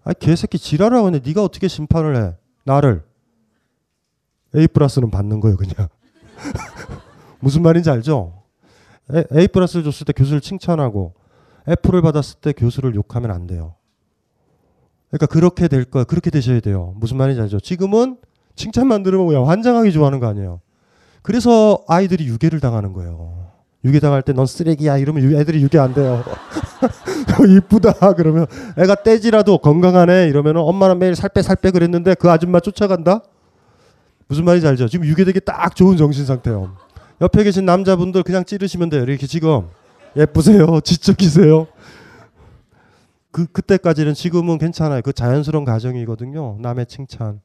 S6: 아 개새끼 지랄하고 있네. 네가 어떻게 심판을 해? 나를 A 플러스는 받는 거예요, 그냥. 무슨 말인지 알죠? A, 플러스를 줬을 때 교수를 칭찬하고 F를 받았을 때 교수를 욕하면 안 돼요. 그러니까 그렇게 될 거야. 그렇게 되셔야 돼요. 무슨 말인지 알죠? 지금은 칭찬만 들으면 그냥 환장하기 좋아하는 거 아니에요. 그래서 아이들이 유괴를 당하는 거예요. 유괴 당할 때 넌 쓰레기야 이러면 유- 애들이 유괴 안 돼요. 이쁘다 그러면 애가 떼지라도 건강하네 이러면 엄마는 매일 살 빼 살 빼 그랬는데 그 아줌마 쫓아간다? 무슨 말인지 알죠? 지금 유괴되기 딱 좋은 정신 상태요. 옆에 계신 남자분들 그냥 찌르시면 돼요. 이렇게 지금 예쁘세요, 지적이세요. 그 그때까지는 지금은 괜찮아요. 그 자연스러운 가정이거든요. 남의 칭찬.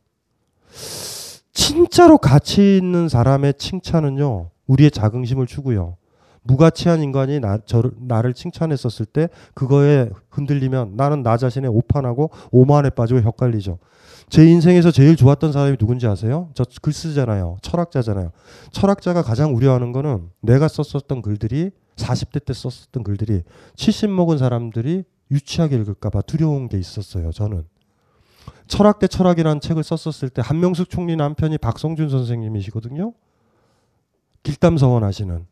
S6: 진짜로 가치 있는 사람의 칭찬은요. 우리의 자긍심을 주고요. 무가치한 인간이 나, 저를, 나를 칭찬했었을 때 그거에 흔들리면 나는 나 자신의 오판하고 오만에 빠지고 헷갈리죠. 제 인생에서 제일 좋았던 사람이 누군지 아세요? 저 글 쓰잖아요. 철학자잖아요. 철학자가 가장 우려하는 거는 내가 썼었던 글들이 40대 때 썼었던 글들이 70 먹은 사람들이 유치하게 읽을까봐 두려운 게 있었어요. 저는. 철학 대 철학이라는 책을 썼었을 때 한명숙 총리 남편이 박성준 선생님이시거든요. 길담서원 하시는.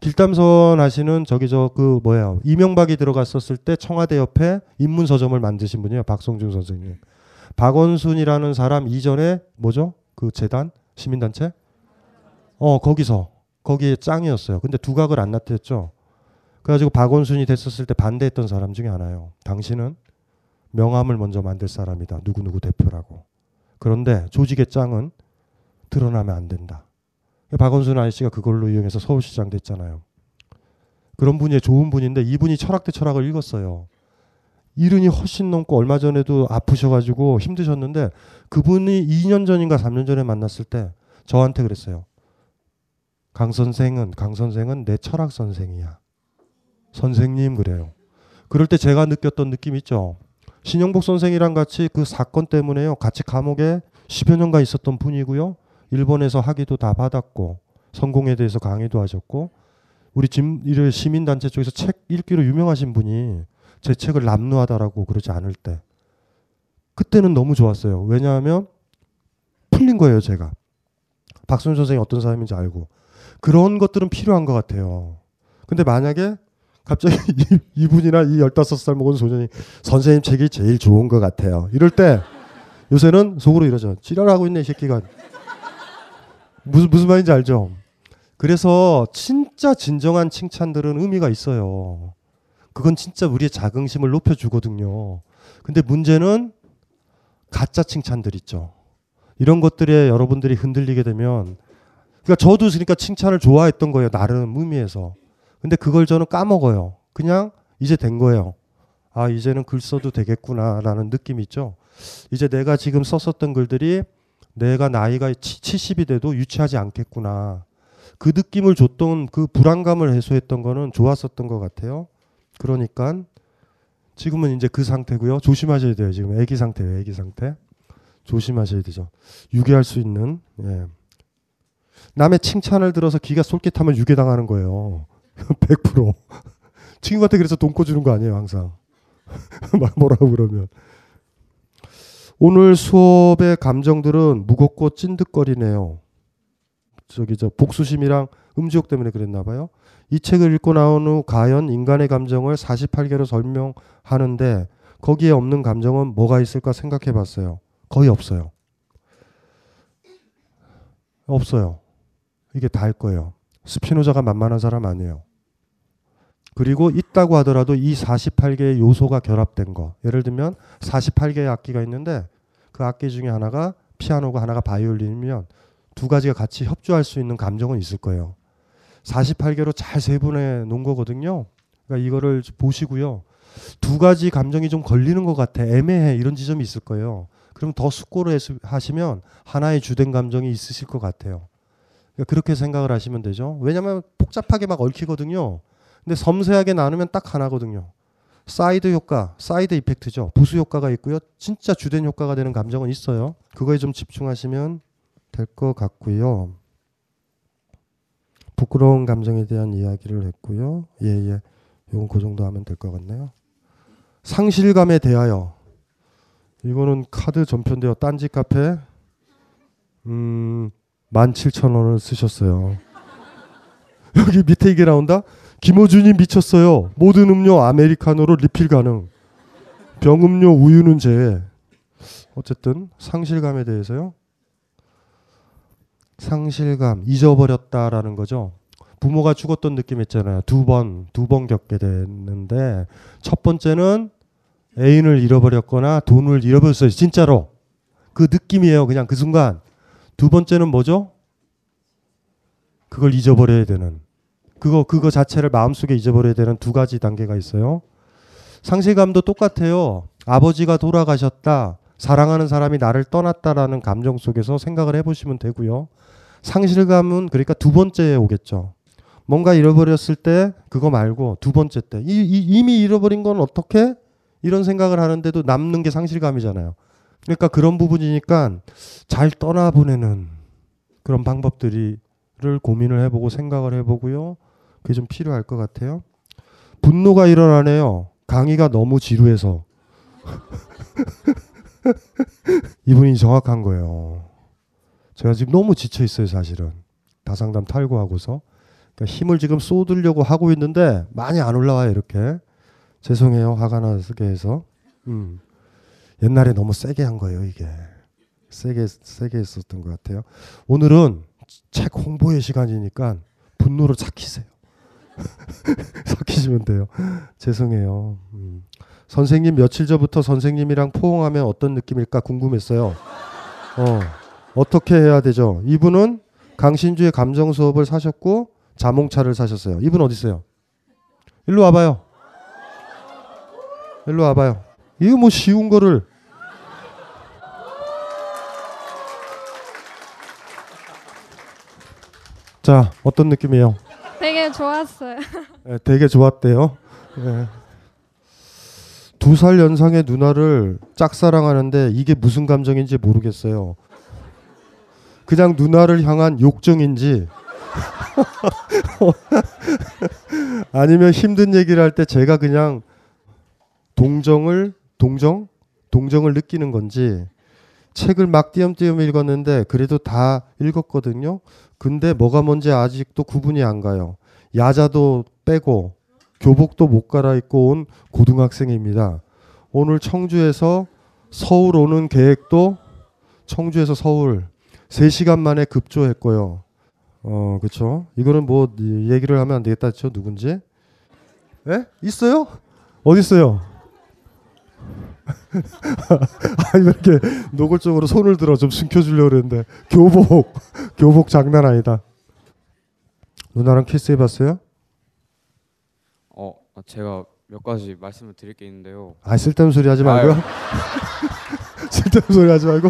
S6: 길담서원 하시는 저기 저 그 뭐야 이명박이 들어갔었을 때 청와대 옆에 인문 서점을 만드신 분이에요. 박성준 선생님. 박원순이라는 사람 이전에 뭐죠? 그 재단 시민단체? 어 거기서 거기에 짱이었어요. 근데 두각을 안 나타냈죠. 그래가지고 박원순이 됐었을 때 반대했던 사람 중에 하나요. 당신은 명함을 먼저 만들 사람이다. 누구누구 대표라고. 그런데 조직의 짱은 드러나면 안 된다. 박원순 아저씨가 그걸로 이용해서 서울시장 됐잖아요. 그런 분이 좋은 분인데 이분이 철학 대 철학을 읽었어요. 이른이 훨씬 넘고 얼마 전에도 아프셔가지고 힘드셨는데 그분이 2년 전인가 3년 전에 만났을 때 저한테 그랬어요. 강 선생은 강 선생은 내 철학 선생이야. 선생님 그래요. 그럴 때 제가 느꼈던 느낌 있죠. 신영복 선생이랑 같이 그 사건 때문에요. 같이 감옥에 10여 년간 있었던 분이고요. 일본에서 학위도 다 받았고 성공에 대해서 강의도 하셨고 우리 진 시민단체 쪽에서 책 읽기로 유명하신 분이 제 책을 남루하다라고 그러지 않을 때 그때는 너무 좋았어요. 왜냐하면 풀린 거예요, 제가. 박순 선생이 어떤 사람인지 알고 그런 것들은 필요한 것 같아요. 근데 만약에 갑자기 이, 이분이나 이 15살 먹은 소년이 선생님 책이 제일 좋은 것 같아요. 이럴 때 요새는 속으로 이러죠. 지랄하고 있네, 이 새끼가. 무슨, 무슨 말인지 알죠? 그래서 진짜 진정한 칭찬들은 의미가 있어요. 그건 진짜 우리의 자긍심을 높여주거든요. 근데 문제는 가짜 칭찬들 있죠. 이런 것들에 여러분들이 흔들리게 되면 그러니까 저도 그러니까 칭찬을 좋아했던 거예요. 나름 의미에서. 근데 그걸 저는 까먹어요. 그냥 이제 된 거예요. 아, 이제는 글 써도 되겠구나라는 느낌이 있죠. 이제 내가 지금 썼었던 글들이 내가 나이가 70이 돼도 유치하지 않겠구나. 그 느낌을 줬던 그 불안감을 해소했던 거는 좋았었던 것 같아요. 그러니까 지금은 이제 그 상태고요. 조심하셔야 돼요. 지금 애기 상태예요. 애기 상태. 조심하셔야 되죠. 유괴할 수 있는 예. 남의 칭찬을 들어서 기가 솔깃하면 유괴당하는 거예요. 100%. 친구한테 그래서 돈 꿔주는 거 아니에요, 항상. 뭐라고 그러면. 오늘 수업의 감정들은 무겁고 찐득거리네요. 저기 저 복수심이랑 음주욕 때문에 그랬나 봐요. 이 책을 읽고 나온 후 과연 인간의 감정을 48개로 설명하는데 거기에 없는 감정은 뭐가 있을까 생각해 봤어요. 거의 없어요. 없어요. 이게 다일 거예요. 스피노자가 만만한 사람 아니에요. 그리고 있다고 하더라도 이 48개의 요소가 결합된 거. 예를 들면 48개의 악기가 있는데 그 악기 중에 하나가 피아노고 하나가 바이올린이면 두 가지가 같이 협조할 수 있는 감정은 있을 거예요. 48개로 잘 세분해 놓은 거거든요. 그러니까 이거를 보시고요. 두 가지 감정이 좀 걸리는 것 같아. 애매해. 이런 지점이 있을 거예요. 그럼 더 숙고를 하시면 하나의 주된 감정이 있으실 것 같아요. 그러니까 그렇게 생각을 하시면 되죠. 왜냐하면 복잡하게 막 얽히거든요. 근데 섬세하게 나누면 딱 하나거든요. 사이드 효과, side effect죠. 부수 효과가 있고요. 진짜 주된 효과가 되는 감정은 있어요. 그거에 좀 집중하시면 될 것 같고요. 부끄러운 감정에 대한 이야기를 했고요. 예, 예. 이건 그 정도 하면 될 것 같네요. 상실감에 대하여. 이거는 카드 전편되어 딴지 카페 음, 17,000원을 쓰셨어요. 여기 밑에 이게 나온다. 김호준이 미쳤어요. 모든 음료 아메리카노로 리필 가능. 병음료 우유는 제외. 어쨌든 상실감에 대해서요. 상실감 잊어버렸다라는 거죠. 부모가 죽었던 느낌 있잖아요. 두 번, 두 번 겪게 됐는데 첫 번째는 애인을 잃어버렸거나 돈을 잃어버렸어요. 진짜로. 그 느낌이에요. 그냥 그 순간. 두 번째는 뭐죠? 그걸 잊어버려야 되는. 그거 그거 자체를 마음속에 잊어버려야 되는 두 가지 단계가 있어요. 상실감도 똑같아요. 아버지가 돌아가셨다. 사랑하는 사람이 나를 떠났다라는 감정 속에서 생각을 해보시면 되고요. 상실감은 그러니까 두 번째에 오겠죠. 뭔가 잃어버렸을 때 그거 말고 두 번째 때 이, 이, 이미 잃어버린 건 어떻게 이런 생각을 하는데도 남는 게 상실감이잖아요. 그러니까 그런 부분이니까 잘 떠나보내는 그런 방법들이를 고민을 해보고 생각을 해보고요. 그게 좀 필요할 것 같아요. 분노가 일어나네요. 강의가 너무 지루해서 이분이 정확한 거예요. 제가 지금 너무 지쳐 있어요, 사실은. 다상담 탈구하고서. 그러니까 힘을 지금 쏟으려고 하고 있는데 많이 안 올라와요, 이렇게. 죄송해요, 화가 나게 해서. 음. 옛날에 너무 세게 한 거예요, 이게. 세게 세게 했었던 것 같아요. 오늘은 책 홍보의 시간이니까 분노를 삭히세요. 삭히시면 돼요. 죄송해요. 음. 선생님 며칠 전부터 선생님이랑 포옹하면 어떤 느낌일까 궁금했어요. 어, 어떻게 해야 되죠? 이분은 강신주의 감정 수업을 사셨고 자몽차를 사셨어요. 이분 어디 있어요? 일로 와봐요. 일로 와봐요. 이거 뭐 쉬운 거를 자 어떤 느낌이에요?
S11: 되게 좋았어요.
S6: 네, 되게 좋았대요. 네. 두 살 연상의 누나를 짝사랑하는데 이게 무슨 감정인지 모르겠어요. 그냥 누나를 향한 욕정인지 아니면 힘든 얘기를 할 때 제가 그냥 동정을 동정 동정을 느끼는 건지 책을 막 띄엄띄엄 읽었는데 그래도 다 읽었거든요. 근데 뭐가 뭔지 아직도 구분이 안 가요. 야자도 빼고 교복도 못 갈아입고 온 고등학생입니다. 오늘 청주에서 서울 오는 계획도 청주에서 서울 3시간 만에 급조했고요. 어, 그렇죠. 이거는 뭐 얘기를 하면 안 되겠다. 죠 누군지? 예? 있어요? 어디 있어요? 아니 이렇게 노골적으로 손을 들어 좀 숨겨주려고 그랬는데 교복 교복 장난 아니다. 누나랑 키스해봤어요?
S12: 어, 제가 몇 가지 말씀을 드릴 게 있는데요.
S6: 아 쓸데없는 소리 하지 말고요. 쓸데없는 소리 하지 말고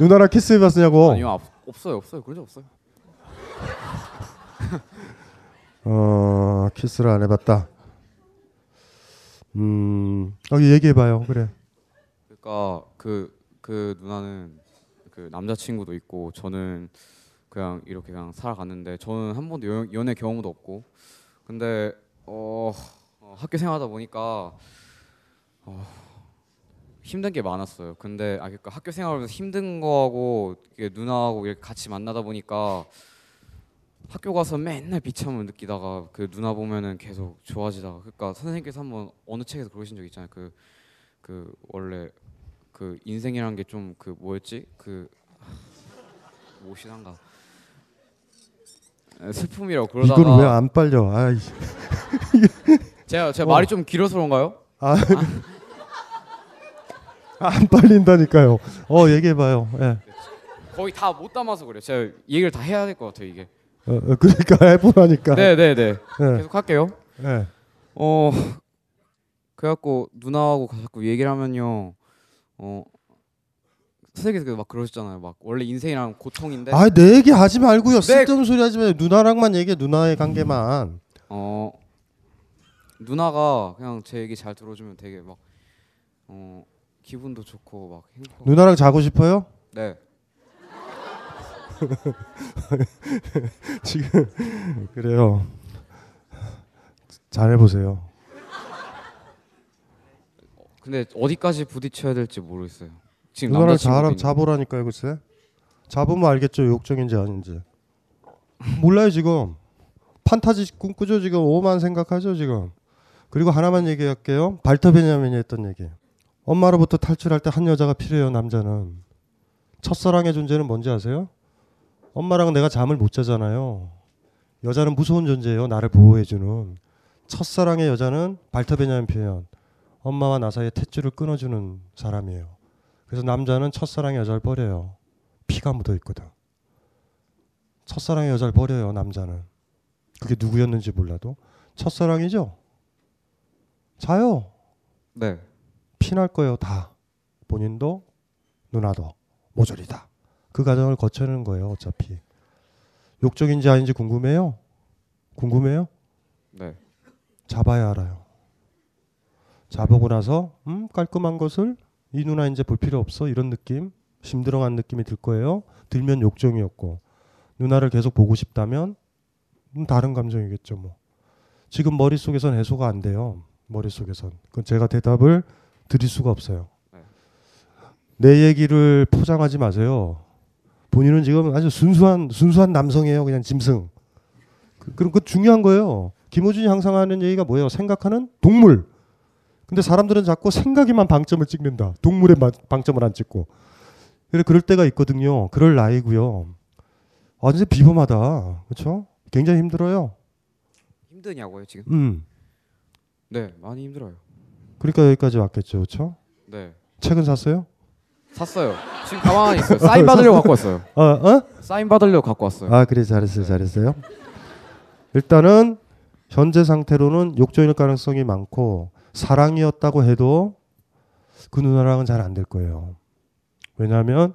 S6: 누나랑 키스해봤냐고.
S12: 아니요, 없, 없어요, 없어요. 그런 적 없어요.
S6: 어 키스를 안 해봤다. 음, 어, 얘기해봐요. 그래.
S12: 그러니까 그그 누나는 그 남자친구도 있고 저는 그냥 이렇게 그냥 살아갔는데 저는 한 번도 연, 연애 경험도 없고 근데 어, 어, 학교 생활하다 보니까 어, 힘든 게 많았어요. 근데 아 그러니까 학교 생활하면서 힘든 거하고 누나하고 이렇게 같이 만나다 보니까 학교 가서 맨날 비참을 느끼다가 그 누나 보면은 계속 좋아지다가 그러니까 선생님께서 한번 어느 책에서 그러신 적 있잖아요. 그그 원래 그 인생이란 게 좀 그 뭐였지? 그 무엇이란가 슬픔이라고 그러다가
S6: 이걸 왜 안 빨려? 아이.
S12: 제가 제가
S6: 어.
S12: 말이 좀 길어서 그런가요?
S6: 아, 안 빨린다니까요. 어 얘기해봐요. 예.
S12: 거의 다 못 담아서 그래요. 제가 얘기를 다 해야 될 것 같아요 이게.
S6: 어, 어, 그러니까 해보라니까.
S12: 네네네.
S6: 네.
S12: 계속 할게요.
S6: 네.
S12: 어 그래갖고 누나하고 자꾸 얘기를 하면요. 어 선생님께서 막 그러셨잖아요. 막 원래 인생이랑 고통인데.
S6: 아, 내 얘기 하지 말고요.
S12: 네.
S6: 쓸데없는 소리 하지 마요. 누나랑만 얘기해. 누나의 관계만.
S12: 어 누나가 그냥 제 얘기 잘 들어주면 되게 막 어 기분도 좋고 막 행복.
S6: 누나랑 자고 싶어요?
S12: 네.
S6: 지금 그래요. 잘 해보세요.
S12: 근데 어디까지 부딪혀야 될지 모르겠어요. 지금
S6: 누나랑 자라. 자보라니까요, 글쎄. 잡으면 알겠죠, 욕정인지 아닌지. 몰라요 지금. 판타지 꿈꾸죠 지금 오만 생각하죠 지금. 그리고 하나만 얘기할게요. 발터 베냐민이 했던 얘기. 엄마로부터 탈출할 때 한 여자가 필요해요 남자는. 첫사랑의 존재는 뭔지 아세요? 엄마랑 내가 잠을 못 자잖아요. 여자는 무서운 존재예요. 나를 보호해주는. 첫사랑의 여자는 발터 베냐민 표현. 엄마와 나 사이에 탯줄을 끊어주는 사람이에요. 그래서 남자는 첫사랑의 여자를 버려요. 피가 묻어 있거든. 첫사랑의 여자를 버려요. 남자는. 그게 누구였는지 몰라도 첫사랑이죠. 자요.
S12: 네.
S6: 피날 거예요. 다. 본인도 누나도 모조리 다. 그 과정을 거쳐내는 거예요. 어차피. 욕적인지 아닌지 궁금해요? 궁금해요?
S12: 네.
S6: 잡아야 알아요. 잡아보고 나서 음 깔끔한 것을 이 누나 이제 볼 필요 없어 이런 느낌 심드렁한 느낌이 들 거예요. 들면 욕정이었고 누나를 계속 보고 싶다면 음, 다른 감정이겠죠 뭐. 지금 머릿속에선 해소가 안 돼요. 머릿속에선. 그건 제가 대답을 드릴 수가 없어요. 내 얘기를 포장하지 마세요. 본인은 지금 아주 순수한 순수한 남성이에요. 그냥 짐승. 그, 그럼 그 중요한 거예요. 김호준이 항상 하는 얘기가 뭐예요? 생각하는 동물. 근데 사람들은 자꾸 생각에만 방점을 찍는다. 동물에 방점을 안 찍고. 그래 그럴 때가 있거든요. 그럴 나이고요. 완전 비범하다. 그렇죠? 굉장히 힘들어요.
S12: 힘드냐고요 지금?
S6: 음.
S12: 네, 많이 힘들어요.
S6: 그러니까 여기까지 왔겠죠. 그렇죠?
S12: 네.
S6: 책은 샀어요?
S12: 샀어요. 지금 가만히 있어요. 사인 받으려고 갖고 왔어요.
S6: 어, 어?
S12: 사인 받으려고 갖고 왔어요.
S6: 아, 그래 잘했어요. 잘했어요. 일단은 현재 상태로는 욕조일 가능성이 많고 사랑이었다고 해도 그 누나랑은 잘 안 될 거예요. 왜냐하면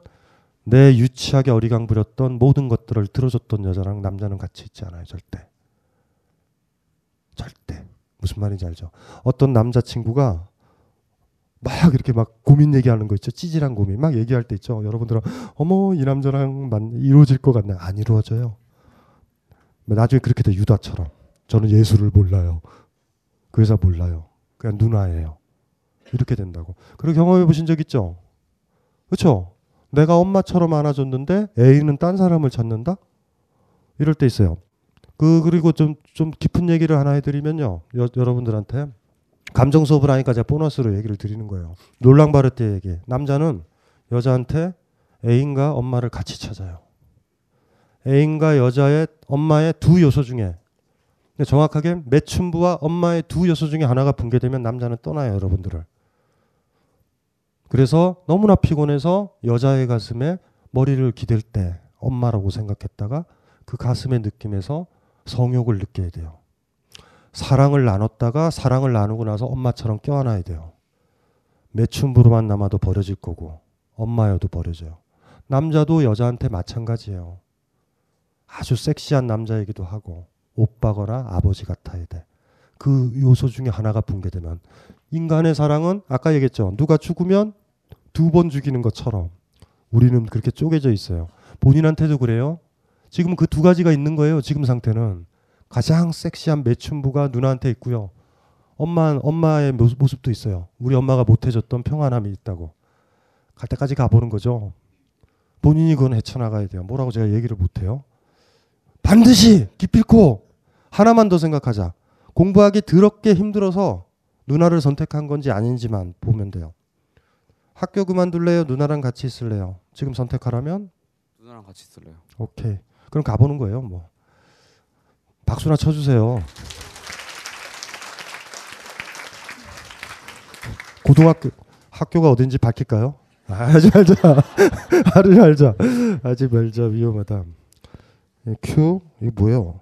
S6: 내 유치하게 어리광 부렸던 모든 것들을 들어줬던 여자랑 남자는 같이 있지 않아요. 절대. 절대. 무슨 말인지 알죠? 어떤 남자친구가 막 이렇게 막 고민 얘기하는 거 있죠. 찌질한 고민 막 얘기할 때 있죠. 여러분들은 어머 이 남자랑 만 이루어질 것 같네. 안 이루어져요. 나중에 그렇게 돼 유다처럼. 저는 예수를 몰라요. 그 여자 몰라요. 그냥 누나예요. 이렇게 된다고. 그런 경험해 보신 적 있죠? 그렇죠? 내가 엄마처럼 안아줬는데 애인은 딴 사람을 찾는다? 이럴 때 있어요. 그 그리고 좀 좀 깊은 얘기를 하나 해드리면요, 여, 여러분들한테 감정 수업을 하니까 제가 보너스로 얘기를 드리는 거예요. 놀랑바르트 얘기. 남자는 여자한테 애인과 엄마를 같이 찾아요. 애인과 여자의 엄마의 두 요소 중에 정확하게 매춘부와 엄마의 두 요소 중에 하나가 붕괴되면 남자는 떠나요, 여러분들을. 그래서 너무나 피곤해서 여자의 가슴에 머리를 기댈 때 엄마라고 생각했다가 그 가슴의 느낌에서 성욕을 느껴야 돼요. 사랑을 나눴다가 사랑을 나누고 나서 엄마처럼 껴안아야 돼요. 매춘부로만 남아도 버려질 거고 엄마여도 버려져요. 남자도 여자한테 마찬가지예요. 아주 섹시한 남자이기도 하고 오빠거나 아버지 같아야 돼. 그 요소 중에 하나가 붕괴되면 인간의 사랑은 아까 얘기했죠. 누가 죽으면 두 번 죽이는 것처럼 우리는 그렇게 쪼개져 있어요. 본인한테도 그래요. 지금 그 두 가지가 있는 거예요. 지금 상태는 가장 섹시한 매춘부가 누나한테 있고요. 엄마 엄마의 모습도 있어요. 우리 엄마가 못해줬던 평안함이 있다고 갈 때까지 가보는 거죠. 본인이 그건 헤쳐나가야 돼요. 뭐라고 제가 얘기를 못해요. 반드시 기필코 하나만 더 생각하자. 공부하기 더럽게 힘들어서 누나를 선택한 건지 아닌지만 보면 돼요. 학교 그만둘래요? 누나랑 같이 있을래요? 지금 선택하라면?
S12: 누나랑 같이 있을래요.
S6: 오케이. 그럼 가보는 거예요. 뭐 박수나 쳐주세요. 고등학교 학교가 어딘지 밝힐까요? 하지 말자. 하지 말자. 하지 말자. 위험하다. 큐 이게 뭐예요?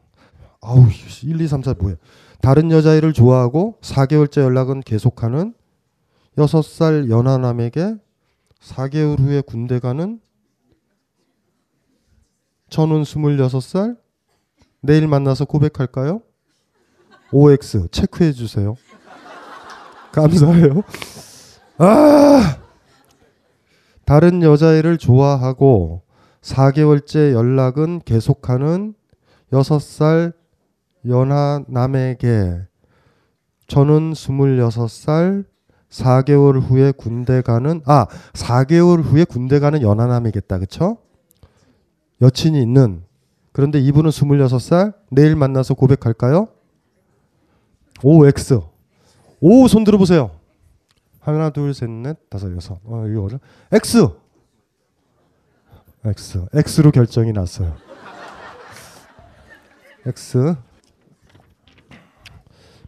S6: 아우 1, 2, 3, 4 뭐야? 다른 여자애를 좋아하고 4개월째 연락은 계속하는 6살 연하 남에게 4개월 후에 군대 가는 저는 26살 내일 만나서 고백할까요? OX 체크해 주세요. 감사해요. 아! 다른 여자애를 좋아하고 4개월째 연락은 계속하는 6살 연하 남에게 저는 26살 4개월 후에 군대 가는 아 4개월 후에 군대 가는 연하남이겠다 그쵸? 여친이 있는 그런데 이분은 26살. 내일 만나서 고백할까요? O X. O 손 들어보세요. 하나 둘셋넷 다섯 여섯. 어 이거 어려. X. X. X로 결정이 났어요. X.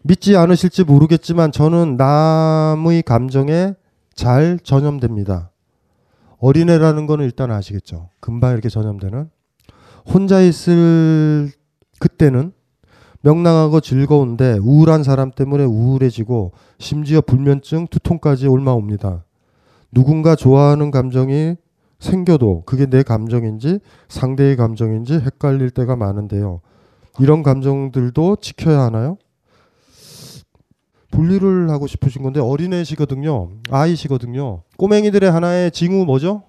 S6: 믿지 않으실지 모르겠지만 저는 남의 감정에 잘 전염됩니다. 어린애라는 거는 일단 아시겠죠. 금방 이렇게 전염되는. 혼자 있을 그때는 명랑하고 즐거운데 우울한 사람 때문에 우울해지고 심지어 불면증, 두통까지 올라옵니다. 누군가 좋아하는 감정이 생겨도 그게 내 감정인지 상대의 감정인지 헷갈릴 때가 많은데요. 이런 감정들도 지켜야 하나요? 분리를 하고 싶으신 건데 어린애시거든요. 아이시거든요. 꼬맹이들의 하나의 징후 뭐죠?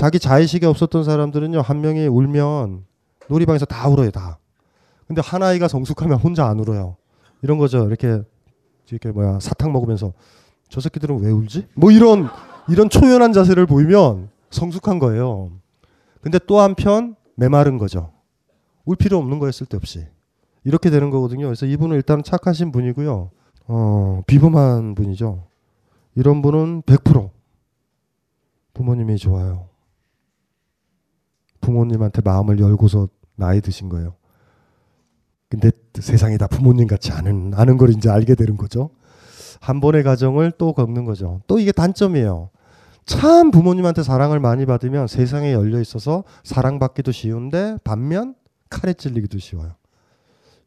S6: 자기 자의식이 없었던 사람들은요. 한 명이 울면 놀이방에서 다 울어요. 다. 근데 한 아이가 성숙하면 혼자 안 울어요. 이런 거죠. 이렇게 이렇게 뭐야 사탕 먹으면서 저 새끼들은 왜 울지? 뭐 이런 이런 초연한 자세를 보이면 성숙한 거예요. 근데 또 한편 메마른 거죠. 울 필요 없는 거예요. 쓸데없이. 이렇게 되는 거거든요. 그래서 이분은 일단 착하신 분이고요. 어, 비범한 분이죠. 이런 분은 100% 부모님이 좋아요. 부모님한테 마음을 열고서 나이 드신 거예요. 근데 세상이 다 부모님 같지 않은 아는 걸 이제 알게 되는 거죠. 한 번의 가정을 또 겪는 거죠. 또 이게 단점이에요. 참 부모님한테 사랑을 많이 받으면 세상에 열려 있어서 사랑받기도 쉬운데 반면 칼에 찔리기도 쉬워요.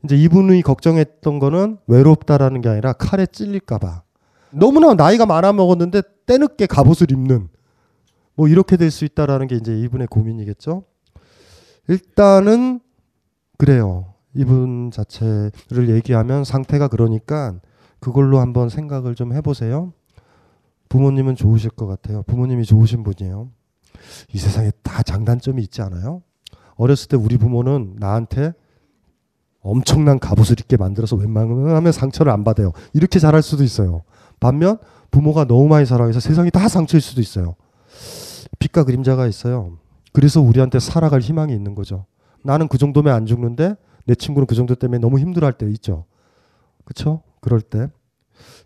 S6: 이제 이분이 걱정했던 거는 외롭다라는 게 아니라 칼에 찔릴까봐. 너무나 나이가 많아 먹었는데 때늦게 갑옷을 입는 뭐 이렇게 될 수 있다라는 게 이제 이분의 고민이겠죠. 일단은 그래요. 이분 자체를 얘기하면 상태가 그러니까 그걸로 한번 생각을 좀 해보세요. 부모님은 좋으실 것 같아요. 부모님이 좋으신 분이에요. 이 세상에 다 장단점이 있지 않아요? 어렸을 때 우리 부모는 나한테 엄청난 갑옷을 입게 만들어서 웬만하면 상처를 안 받아요. 이렇게 잘할 수도 있어요. 반면 부모가 너무 많이 사랑해서 세상이 다 상처일 수도 있어요. 빛과 그림자가 있어요. 그래서 우리한테 살아갈 희망이 있는 거죠. 나는 그 정도면 안 죽는데 내 친구는 그 정도 때문에 너무 힘들어할 때 있죠. 그렇죠? 그럴 때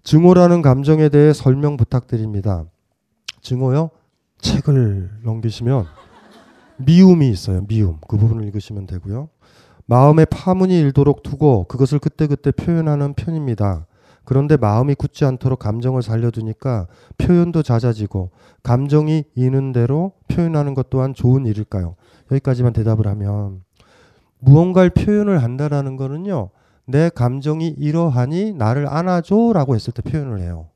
S6: 증오라는 감정에 대해 설명 부탁드립니다. 증오요? 책을 넘기시면 미움이 있어요. 미움. 그 부분을 읽으시면 되고요. 마음에 파문이 일도록 두고 그것을 그때그때 표현하는 편입니다. 그런데 마음이 굳지 않도록 감정을 살려두니까 표현도 잦아지고 감정이 이는 대로 표현하는 것 또한 좋은 일일까요? 여기까지만 대답을 하면 무언가를 표현을 한다라는 거는요. 내 감정이 이러하니 나를 안아줘라고 했을 때 표현을 해요.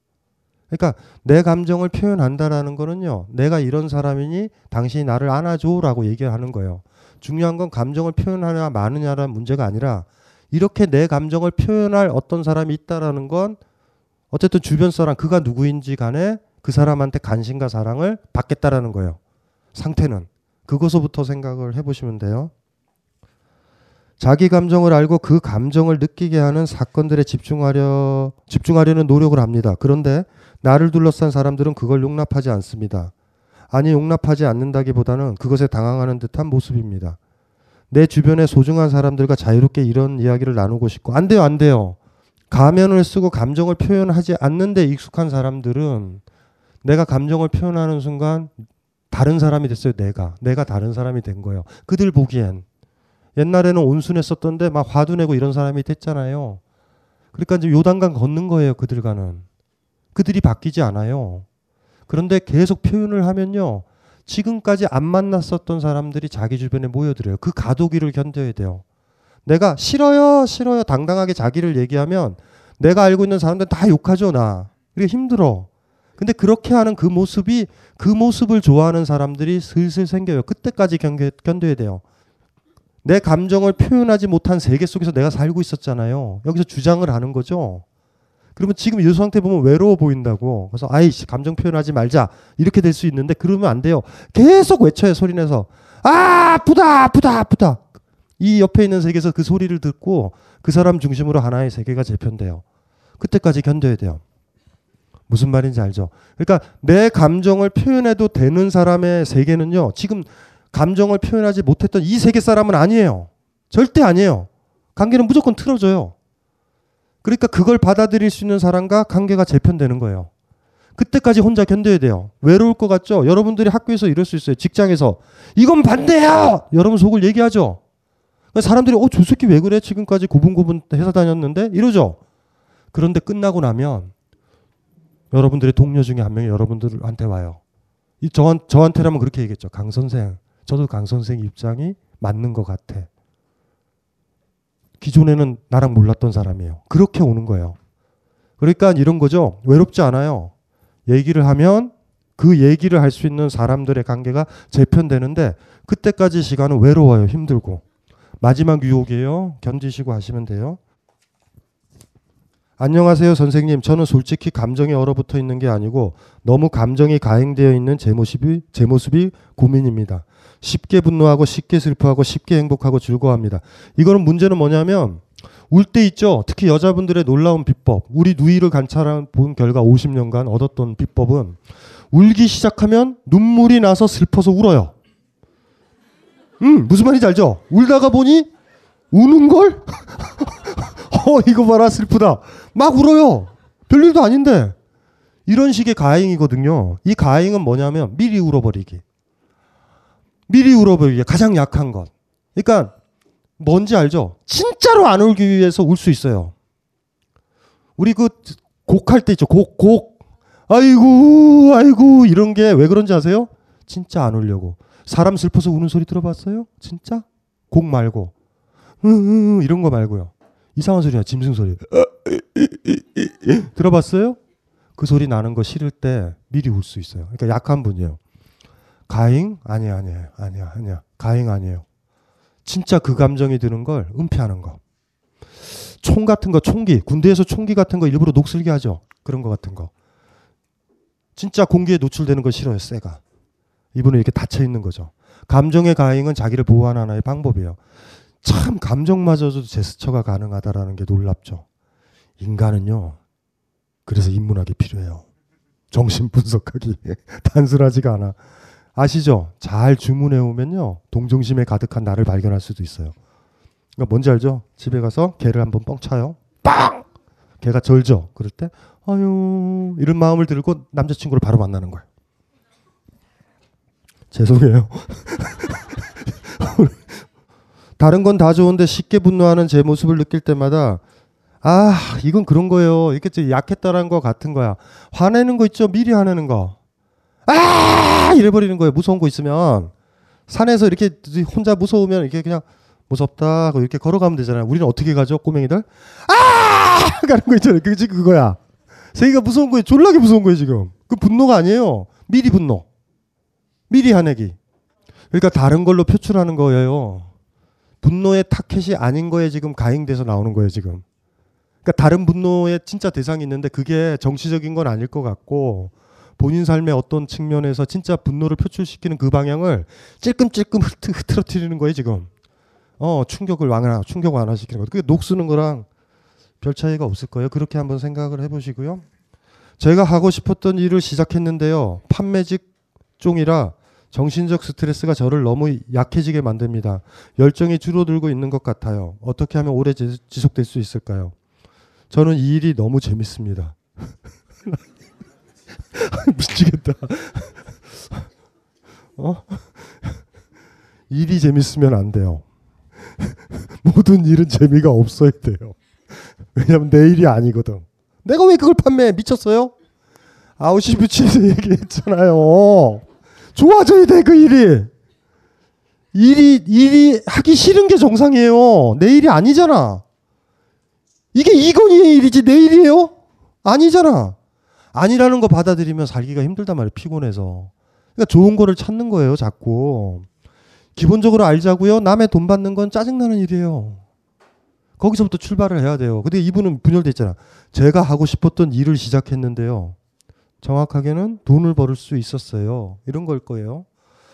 S6: 그러니까 내 감정을 표현한다라는 거는요. 내가 이런 사람이니 당신이 나를 안아줘라고 얘기하는 거예요. 중요한 건 감정을 표현하냐 마느냐라는 문제가 아니라 이렇게 내 감정을 표현할 어떤 사람이 있다라는 건 어쨌든 주변 사람 그가 누구인지 간에 그 사람한테 관심과 사랑을 받겠다라는 거예요. 상태는 그것서부터 생각을 해보시면 돼요. 자기 감정을 알고 그 감정을 느끼게 하는 사건들에 집중하려 집중하려는 노력을 합니다. 그런데 나를 둘러싼 사람들은 그걸 용납하지 않습니다. 아니 용납하지 않는다기보다는 그것에 당황하는 듯한 모습입니다. 내 주변의 소중한 사람들과 자유롭게 이런 이야기를 나누고 싶고 안 돼요 안 돼요. 가면을 쓰고 감정을 표현하지 않는데 익숙한 사람들은 내가 감정을 표현하는 순간 다른 사람이 됐어요 내가 내가 다른 사람이 된 거예요. 그들 보기엔 옛날에는 온순했었던데 막 화도 내고 이런 사람이 됐잖아요. 그러니까 이제 요단강 걷는 거예요 그들과는. 그들이 바뀌지 않아요. 그런데 계속 표현을 하면요. 지금까지 안 만났었던 사람들이 자기 주변에 모여들어요. 그 가도기를 견뎌야 돼요. 내가 싫어요, 싫어요, 당당하게 자기를 얘기하면 내가 알고 있는 사람들 다 욕하죠, 나. 이게 힘들어. 근데 그렇게 하는 그 모습이 그 모습을 좋아하는 사람들이 슬슬 생겨요. 그때까지 견뎌, 견뎌야 돼요. 내 감정을 표현하지 못한 세계 속에서 내가 살고 있었잖아요. 여기서 주장을 하는 거죠. 그러면 지금 이 상태 보면 외로워 보인다고. 그래서 아이씨 감정 표현하지 말자 이렇게 될 수 있는데 그러면 안 돼요. 계속 외쳐요 소리내서 아 아프다 아프다 아프다. 이 옆에 있는 세계에서 그 소리를 듣고 그 사람 중심으로 하나의 세계가 재편돼요. 그때까지 견뎌야 돼요. 무슨 말인지 알죠? 그러니까 내 감정을 표현해도 되는 사람의 세계는요. 지금 감정을 표현하지 못했던 이 세계 사람은 아니에요. 절대 아니에요. 관계는 무조건 틀어져요. 그러니까 그걸 받아들일 수 있는 사람과 관계가 재편되는 거예요. 그때까지 혼자 견뎌야 돼요. 외로울 것 같죠? 여러분들이 학교에서 이럴 수 있어요. 직장에서. 이건 반대야! 여러분 속을 얘기하죠? 사람들이, 어, 저 새끼 왜 그래? 지금까지 고분고분 회사 다녔는데? 이러죠? 그런데 끝나고 나면 여러분들의 동료 중에 한 명이 여러분들한테 와요. 이 저한, 저한테라면 그렇게 얘기했죠. 강 선생. 저도 강 선생 입장이 맞는 것 같아. 기존에는 나랑 몰랐던 사람이에요. 그렇게 오는 거예요. 그러니까 이런 거죠. 외롭지 않아요. 얘기를 하면 그 얘기를 할 수 있는 사람들의 관계가 재편되는데 그때까지 시간은 외로워요. 힘들고. 마지막 유혹이에요. 견디시고 하시면 돼요. 안녕하세요, 선생님. 저는 솔직히 감정에 얼어붙어 있는 게 아니고 너무 감정이 가행되어 있는 제 모습이 제 모습이 고민입니다. 쉽게 분노하고 쉽게 슬퍼하고 쉽게 행복하고 즐거워합니다. 이거는 문제는 뭐냐면 울 때 있죠. 특히 여자분들의 놀라운 비법. 우리 누이를 관찰한 본 결과 50년간 얻었던 비법은 울기 시작하면 눈물이 나서 슬퍼서 울어요. 음, 무슨 말인지 알죠? 울다가 보니 우는 걸? 어, 이거 봐라, 슬프다. 막 울어요. 별일도 아닌데. 이런 식의 가행이거든요. 이 가행은 뭐냐면 미리 울어버리기. 미리 울어버리기. 가장 약한 것. 그러니까 뭔지 알죠? 진짜로 안 울기 위해서 울 수 있어요. 우리 그 곡할 때 있죠. 곡, 곡. 아이고, 아이고, 이런 게 왜 그런지 아세요? 진짜 안 울려고. 사람 슬퍼서 우는 소리 들어봤어요? 진짜? 곡 말고. 으 으, 이런 거 말고요. 이상한 소리야. 짐승 소리. 들어봤어요? 그 소리 나는 거 싫을 때 미리 울 수 있어요. 그러니까 약한 분이에요. 가잉? 아니야, 아니야, 아니야, 아니야. 가잉 아니에요. 진짜 그 감정이 드는 걸 은폐하는 거. 총 같은 거, 총기. 군대에서 총기 같은 거 일부러 녹슬게 하죠. 그런 거 같은 거. 진짜 공기에 노출되는 거 싫어요, 쇠가. 이분은 이렇게 닫혀 있는 거죠. 감정의 가잉은 자기를 보호하는 하나의 방법이에요. 참 감정마저도 제스처가 가능하다라는 게 놀랍죠. 인간은요. 그래서 인문학이 필요해요. 정신 분석하기 단순하지가 않아. 아시죠? 잘 주문해 오면요. 동정심에 가득한 나를 발견할 수도 있어요. 그러니까 뭔지 알죠? 집에 가서 개를 한번 뻥 차요. 빵! 개가 절죠. 그럴 때 아유 이런 마음을 들고 남자친구를 바로 만나는 거예요. 죄송해요. 다른 건 다 좋은데 쉽게 분노하는 제 모습을 느낄 때마다 아 이건 그런 거예요. 이렇게 약했다라는 거 같은 거야. 화내는 거 있죠. 미리 화내는 거. 아 이래버리는 거예요. 무서운 거 있으면 산에서 이렇게 혼자 무서우면 이렇게 그냥 무섭다 하고 이렇게 걸어가면 되잖아요. 우리는 어떻게 가죠? 꼬맹이들 아 가는 거 있잖아요. 그게 그거야. 세계가 무서운 거예요. 졸라게 무서운 거예요 지금. 그 분노가 아니에요. 미리 분노. 미리 화내기. 그러니까 다른 걸로 표출하는 거예요. 분노의 타켓이 아닌 거에 지금 가행돼서 나오는 거예요, 지금. 그러니까 다른 분노의 진짜 대상이 있는데 그게 정치적인 건 아닐 것 같고 본인 삶의 어떤 측면에서 진짜 분노를 표출시키는 그 방향을 찔끔찔끔 흐트러뜨리는 거예요, 지금. 어, 충격을 완화, 충격 완화시키는 거. 그게 녹 쓰는 거랑 별 차이가 없을 거예요. 그렇게 한번 생각을 해보시고요. 제가 하고 싶었던 일을 시작했는데요. 판매직 종이라 정신적 스트레스가 저를 너무 약해지게 만듭니다. 열정이 줄어들고 있는 것 같아요. 어떻게 하면 오래 지속될 수 있을까요? 저는 이 일이 너무 재밌습니다. 미치겠다. 어? 일이 재밌으면 안 돼요. 모든 일은 재미가 없어야 돼요. 왜냐면 내 일이 아니거든. 내가 왜 그걸 판매해? 미쳤어요? 아우시부치에서 얘기했잖아요. 좋아져야 돼, 그 일이. 일이, 일이 하기 싫은 게 정상이에요. 내 일이 아니잖아. 이게 이건희의 일이지 내 일이에요? 아니잖아. 아니라는 거 받아들이면 살기가 힘들단 말이에요. 피곤해서. 그러니까 좋은 거를 찾는 거예요, 자꾸. 기본적으로 알자고요. 남의 돈 받는 건 짜증나는 일이에요. 거기서부터 출발을 해야 돼요. 근데 이분은 분열돼 있잖아. 제가 하고 싶었던 일을 시작했는데요. 정확하게는 돈을 벌을 수 있었어요. 이런 걸 거예요.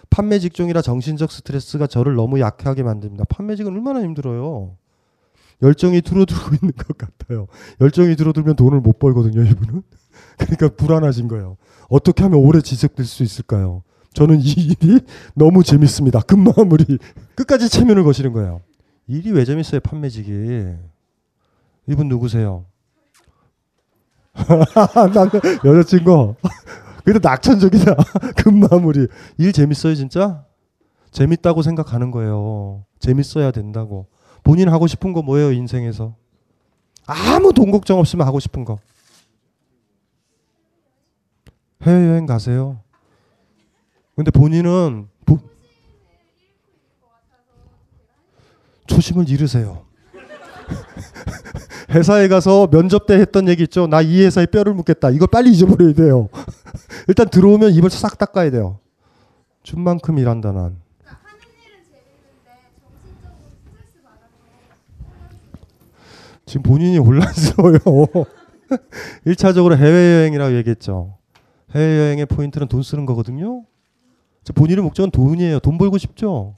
S6: 판매 직종이라 정신적 스트레스가 저를 너무 약하게 만듭니다. 판매직은 얼마나 힘들어요. 열정이 줄어들고 있는 것 같아요. 열정이 줄어들면 돈을 못 벌거든요, 이분은. 그러니까 불안하신 거예요. 어떻게 하면 오래 지속될 수 있을까요? 저는 이 일이 너무 재밌습니다. 금마무리 끝까지 체면을 거시는 거예요. 일이 왜 재밌어요, 판매직이? 이분 누구세요? 남자 여자친구. 그래도 낙천적이다. 금마무리. 일 재밌어요, 진짜? 재밌다고 생각하는 거예요. 재밌어야 된다고. 본인 하고 싶은 거 뭐예요, 인생에서? 아무 돈 걱정 없으면 하고 싶은 거. 해외여행 가세요. 근데 본인은 보- 초심을 잃으세요. 회사에 가서 면접 때 했던 얘기 있죠. 나 이 회사에 뼈를 묻겠다. 이걸 빨리 잊어버려야 돼요. 일단 들어오면 입을 싹 닦아야 돼요. 준 만큼 일한다 난. 지금 본인이 혼란스러워요. 1차적으로 해외여행이라고 얘기했죠. 해외여행의 포인트는 돈 쓰는 거거든요. 저 본인의 목적은 돈이에요. 돈 벌고 싶죠.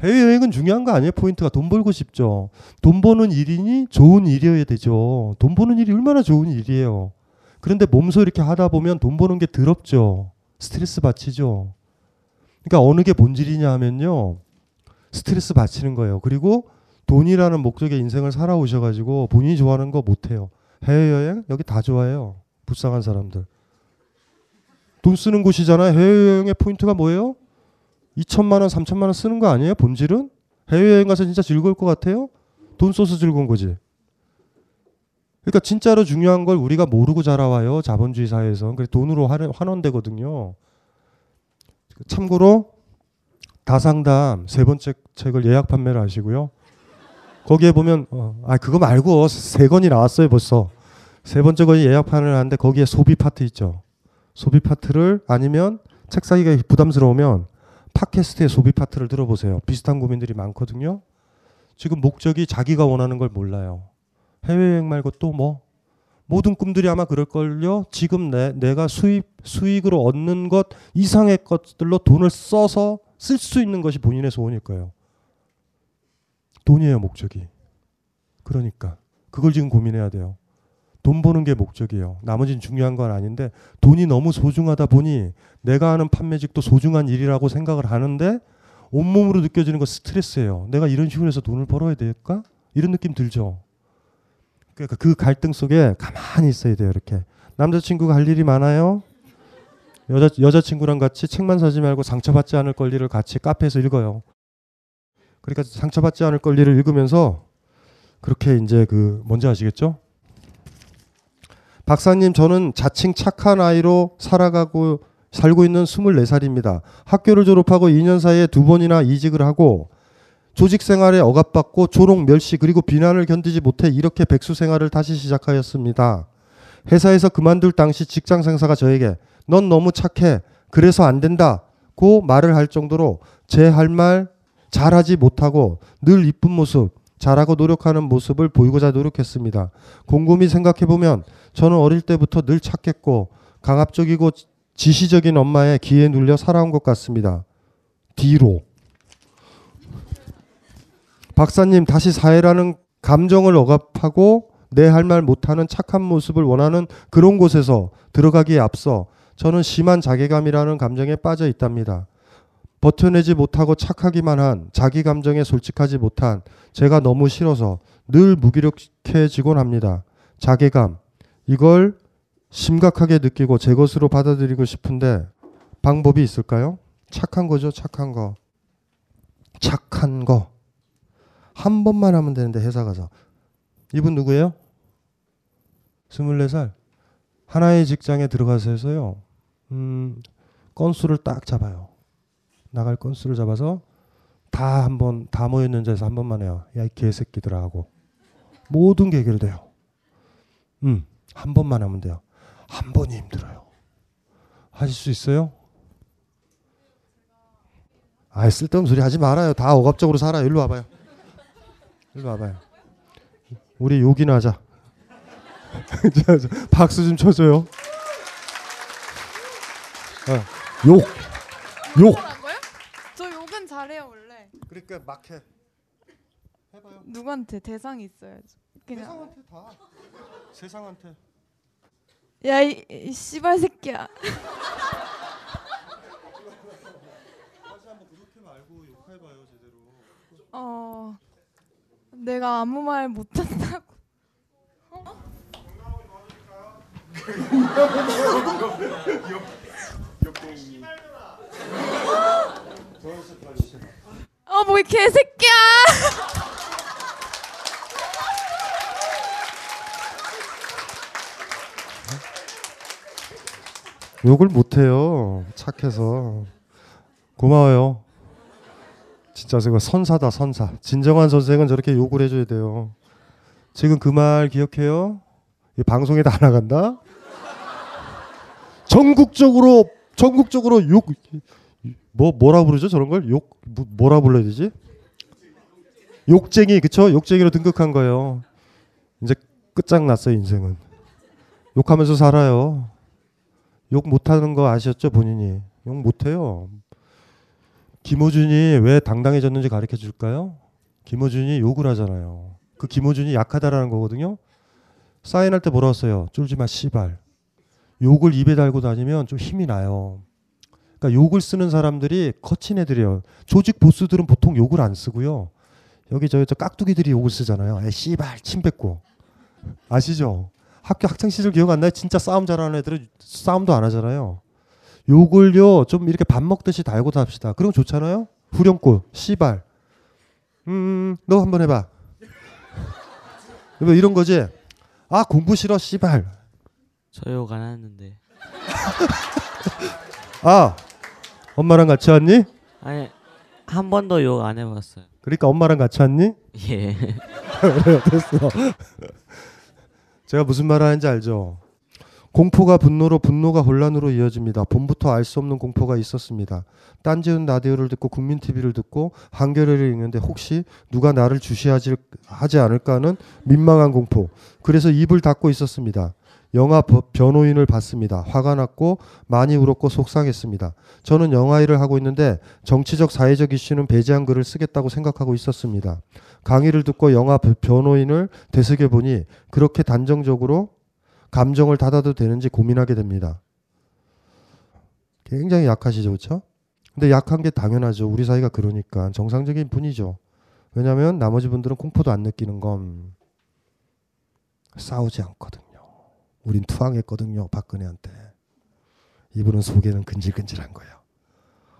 S6: 해외여행은 중요한 거 아니에요. 포인트가 돈 벌고 싶죠. 돈 버는 일이니 좋은 일이어야 되죠. 돈 버는 일이 얼마나 좋은 일이에요. 그런데 몸소 이렇게 하다 보면 돈 버는 게 더럽죠. 스트레스 받치죠. 그러니까 어느 게 본질이냐 하면요. 스트레스 받치는 거예요. 그리고 돈이라는 목적의 인생을 살아오셔가지고 본인이 좋아하는 거 못해요. 해외여행 여기 다 좋아해요. 불쌍한 사람들. 돈 쓰는 곳이잖아요. 해외여행의 포인트가 뭐예요? 2천만 원, 3천만 원 쓰는 거 아니에요? 본질은? 해외여행 가서 진짜 즐거울 것 같아요? 돈 써서 즐거운 거지. 그러니까 진짜로 중요한 걸 우리가 모르고 자라와요. 자본주의 사회에서. 그래서 돈으로 환- 환원되거든요. 참고로 다상담 세 번째 책을 예약 판매를 하시고요. 거기에 보면 어, 아 그거 말고 세 권이 나왔어요 벌써. 세 번째 권이 예약판을 하는데 거기에 소비 파트 있죠. 소비 파트를 아니면 책 사기가 부담스러우면 팟캐스트의 소비 파트를 들어보세요. 비슷한 고민들이 많거든요. 지금 목적이 자기가 원하는 걸 몰라요. 해외여행 말고 또 뭐? 모든 꿈들이 아마 그럴걸요. 지금 내, 내가 수입, 수익으로 얻는 것 이상의 것들로 돈을 써서 쓸 수 있는 것이 본인의 소원일 거예요. 돈이에요, 목적이. 그러니까. 그걸 지금 고민해야 돼요. 돈 버는 게 목적이에요. 나머지는 중요한 건 아닌데 돈이 너무 소중하다 보니 내가 하는 판매직도 소중한 일이라고 생각을 하는데 온몸으로 느껴지는 건 스트레스예요. 내가 이런 식으로 해서 돈을 벌어야 될까? 이런 느낌 들죠. 그러니까 그 갈등 속에 가만히 있어야 돼요. 이렇게 남자친구가 할 일이 많아요. 여자 여자친구랑 같이 책만 사지 말고 상처받지 않을 권리를 같이 카페에서 읽어요. 그러니까 상처받지 않을 권리를 읽으면서 그렇게 이제 그 뭔지 아시겠죠? 박사님 저는 자칭 착한 아이로 살아가고 살고 있는 24살입니다. 학교를 졸업하고 2년 사이에 두 번이나 이직을 하고 조직 생활에 억압받고 조롱, 멸시 그리고 비난을 견디지 못해 이렇게 백수 생활을 다시 시작하였습니다. 회사에서 그만둘 당시 직장 상사가 저에게 넌 너무 착해. 그래서 안 된다 고 말을 할 정도로 제 할 말 잘하지 못하고 늘 이쁜 모습, 잘하고 노력하는 모습을 보이고자 노력했습니다. 곰곰이 생각해 보면 저는 어릴 때부터 늘 착했고 강압적이고 지시적인 엄마의 기에 눌려 살아온 것 같습니다. 뒤로 박사님 다시 사회라는 감정을 억압하고 내 할 말 못하는 착한 모습을 원하는 그런 곳에서 들어가기에 앞서 저는 심한 자괴감이라는 감정에 빠져 있답니다. 버텨내지 못하고 착하기만 한 자기 감정에 솔직하지 못한 제가 너무 싫어서 늘 무기력해지곤 합니다. 자괴감 이걸 심각하게 느끼고 제 것으로 받아들이고 싶은데 방법이 있을까요? 착한 거죠, 착한 거. 착한 거. 한 번만 하면 되는데 회사 가서. 이분 누구예요? 24살. 하나의 직장에 들어가서 해서요. 음, 건수를 딱 잡아요. 나갈 건수를 잡아서 다 한 번, 다 모였는 자에서 한 번만 해요. 야, 이 개새끼들아 하고. 모든 게 해결돼요. 음, 한 번만 하면 돼요. 한 번이 힘들어요. 하실 수 있어요? 아, 쓸데없는 소리 하지 말아요. 다 억압적으로 살아요. 일로 와봐요. 일로 와봐요. 우리 욕이나 하자. 박수 좀 쳐줘요. 어, 욕, 욕. 그러니까 막 해. 해봐요.
S11: 누구한테 대상이 있어야죠. 그냥.
S6: 세상한테 다. 세상한테.
S11: 야이 이 씨발 새끼야. 다시 한번 그렇게 말고 욕해봐요 제대로. 어, 내가 아무 말 못한다고. 옆, 옆, 옆, 옆, 옆, 옆, 뭐이 개새끼야.
S6: 욕을 못해요. 착해서. 고마워요. 진짜 제가 선사다 선사. 진정한 선생은 저렇게 욕을 해줘야 돼요. 지금 그 말 기억해요? 이 방송에 다 나간다. 전국적으로 전국적으로 욕 뭐 뭐라 부르죠 저런 걸욕 뭐, 뭐라 불러야 되지? 욕쟁이 그쵸? 욕쟁이로 등극한 거예요. 이제 끝장났어요 인생은. 욕하면서 살아요. 욕 못하는 거 아셨죠 본인이? 욕 못해요. 김호준이 왜 당당해졌는지 가르쳐 줄까요? 김호준이 욕을 하잖아요. 그 김호준이 약하다라는 거거든요. 사인할 때 뭐라 했어요? 쫄지 마 씨발. 욕을 입에 달고 다니면 좀 힘이 나요. 그러니까 욕을 쓰는 사람들이 거친 애들이에요. 조직 보스들은 보통 욕을 안 쓰고요. 여기 저, 저 깍두기들이 욕을 쓰잖아요. 에 씨발 침 뱉고 아시죠? 학교 학창 시절 기억 안 나요? 진짜 싸움 잘하는 애들은 싸움도 안 하잖아요. 욕을요 좀 이렇게 밥 먹듯이 달고 답시다. 그럼 좋잖아요. 후렴구 씨발. 음, 너 한번 해봐. 뭐 이런 거지. 아 공부 싫어 씨발.
S13: 저욕 안 하는데.
S6: 아 엄마랑 같이 왔니?
S13: 아니 한 번도 욕 안 해봤어요.
S6: 그러니까 엄마랑 같이 왔니?
S13: 예.
S6: 그래 됐어. 제가 무슨 말 하는지 알죠? 공포가 분노로 분노가 혼란으로 이어집니다. 봄부터 알 수 없는 공포가 있었습니다. 딴지은 라디오를 듣고 국민 TV를 듣고 한겨레를 읽는데 혹시 누가 나를 주시하지 하지 않을까 하는 민망한 공포. 그래서 입을 닫고 있었습니다. 영화 버- 변호인을 봤습니다. 화가 났고 많이 울었고 속상했습니다. 저는 영화 일을 하고 있는데 정치적 사회적 이슈는 배제한 글을 쓰겠다고 생각하고 있었습니다. 강의를 듣고 영화 벼- 변호인을 되새겨 보니 그렇게 단정적으로 감정을 닫아도 되는지 고민하게 됩니다. 굉장히 약하시죠, 그렇죠? 근데 약한 게 당연하죠. 우리 사이가 그러니까 정상적인 분이죠. 왜냐하면 나머지 분들은 공포도 안 느끼는 건 싸우지 않거든요. 우린 투항했거든요, 박근혜한테. 이분은 속에는 근질근질한 거예요.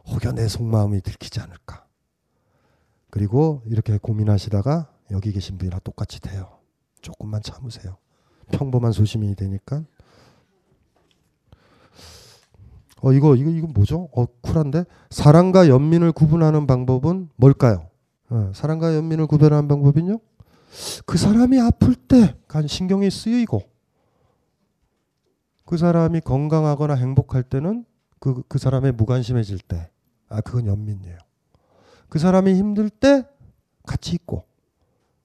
S6: 혹여 내 속마음이 들키지 않을까. 그리고 이렇게 고민하시다가 여기 계신 분이랑 똑같이 돼요. 조금만 참으세요. 평범한 소시민이 되니까. 어 이거 이거 이거 뭐죠? 어 쿨한데 사랑과 연민을 구분하는 방법은 뭘까요? 어, 사랑과 연민을 구별하는 방법은요? 그 사람이 아플 때 간 신경이 쓰이고 그 사람이 건강하거나 행복할 때는 그, 그 사람의 무관심해질 때, 아, 그건 연민이에요. 그 사람이 힘들 때 같이 있고,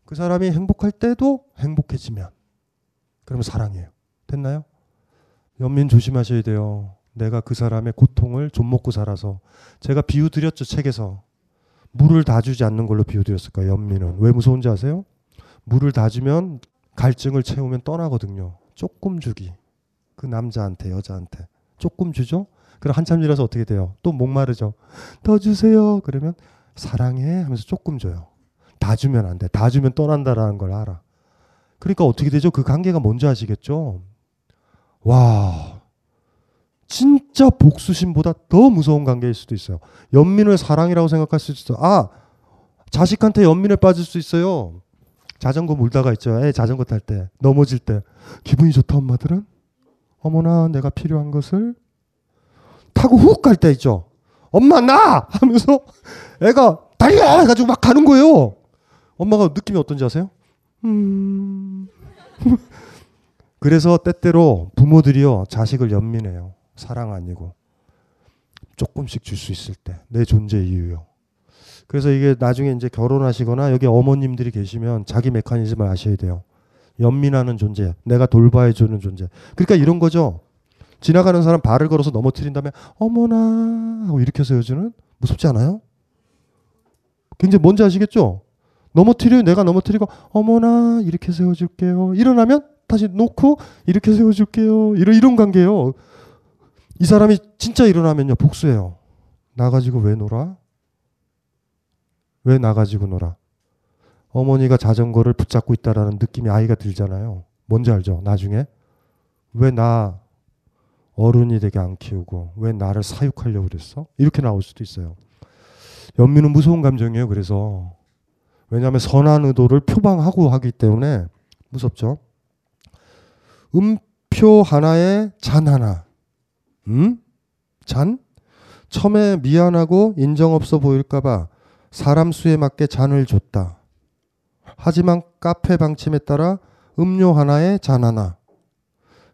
S6: 그 사람이 행복할 때도 행복해지면, 그러면 사랑이에요. 됐나요? 연민 조심하셔야 돼요. 내가 그 사람의 고통을 좀 먹고 살아서. 제가 비유 드렸죠, 책에서. 물을 다 주지 않는 걸로 비유 드렸을 거예요, 연민은. 왜 무서운지 아세요? 물을 다 주면 갈증을 채우면 떠나거든요. 조금 주기. 그 남자한테 여자한테 조금 주죠. 그럼 한참 지나서 어떻게 돼요? 또 목마르죠. 더 주세요. 그러면 사랑해 하면서 조금 줘요. 다 주면 안 돼. 다 주면 떠난다라는 걸 알아. 그러니까 어떻게 되죠? 그 관계가 뭔지 아시겠죠? 와. 진짜 복수심보다 더 무서운 관계일 수도 있어요. 연민을 사랑이라고 생각할 수도 있어요. 아, 자식한테 연민에 빠질 수 있어요. 자전거 몰다가 있죠. 애 자전거 탈 때 넘어질 때 기분이 좋다 엄마들은. 어머나 내가 필요한 것을 타고 훅 갈 때 있죠. 엄마 나 하면서 애가 달려 해가지고 막 가는 거예요. 엄마가 느낌이 어떤지 아세요? 음. 그래서 때때로 부모들이요 자식을 연민해요. 사랑 아니고 조금씩 줄 수 있을 때 내 존재 이유요. 그래서 이게 나중에 이제 결혼하시거나 여기 어머님들이 계시면 자기 메커니즘을 아셔야 돼요. 연민하는 존재, 내가 돌봐야 주는 존재. 그러니까 이런 거죠. 지나가는 사람 발을 걸어서 넘어뜨린 다음에 어머나 하고 이렇게 세워주는 무섭지 않아요? 굉장히 뭔지 아시겠죠? 넘어뜨려 내가 넘어뜨리고 어머나 이렇게 세워줄게요. 일어나면 다시 놓고 이렇게 세워줄게요. 이런 이런 관계예요. 이 사람이 진짜 일어나면요 복수해요. 나 가지고 왜 놀아? 왜 나 가지고 놀아? 어머니가 자전거를 붙잡고 있다라는 느낌이 아이가 들잖아요. 뭔지 알죠? 나중에 왜 나 어른이 되게 안 키우고 왜 나를 사육하려고 그랬어? 이렇게 나올 수도 있어요. 연민은 무서운 감정이에요. 그래서 왜냐하면 선한 의도를 표방하고 하기 때문에 무섭죠. 음표 하나에 잔 하나. 음? 잔? 처음에 미안하고 인정 없어 보일까봐 사람 수에 맞게 잔을 줬다. 하지만 카페 방침에 따라 음료 하나에 잔 하나.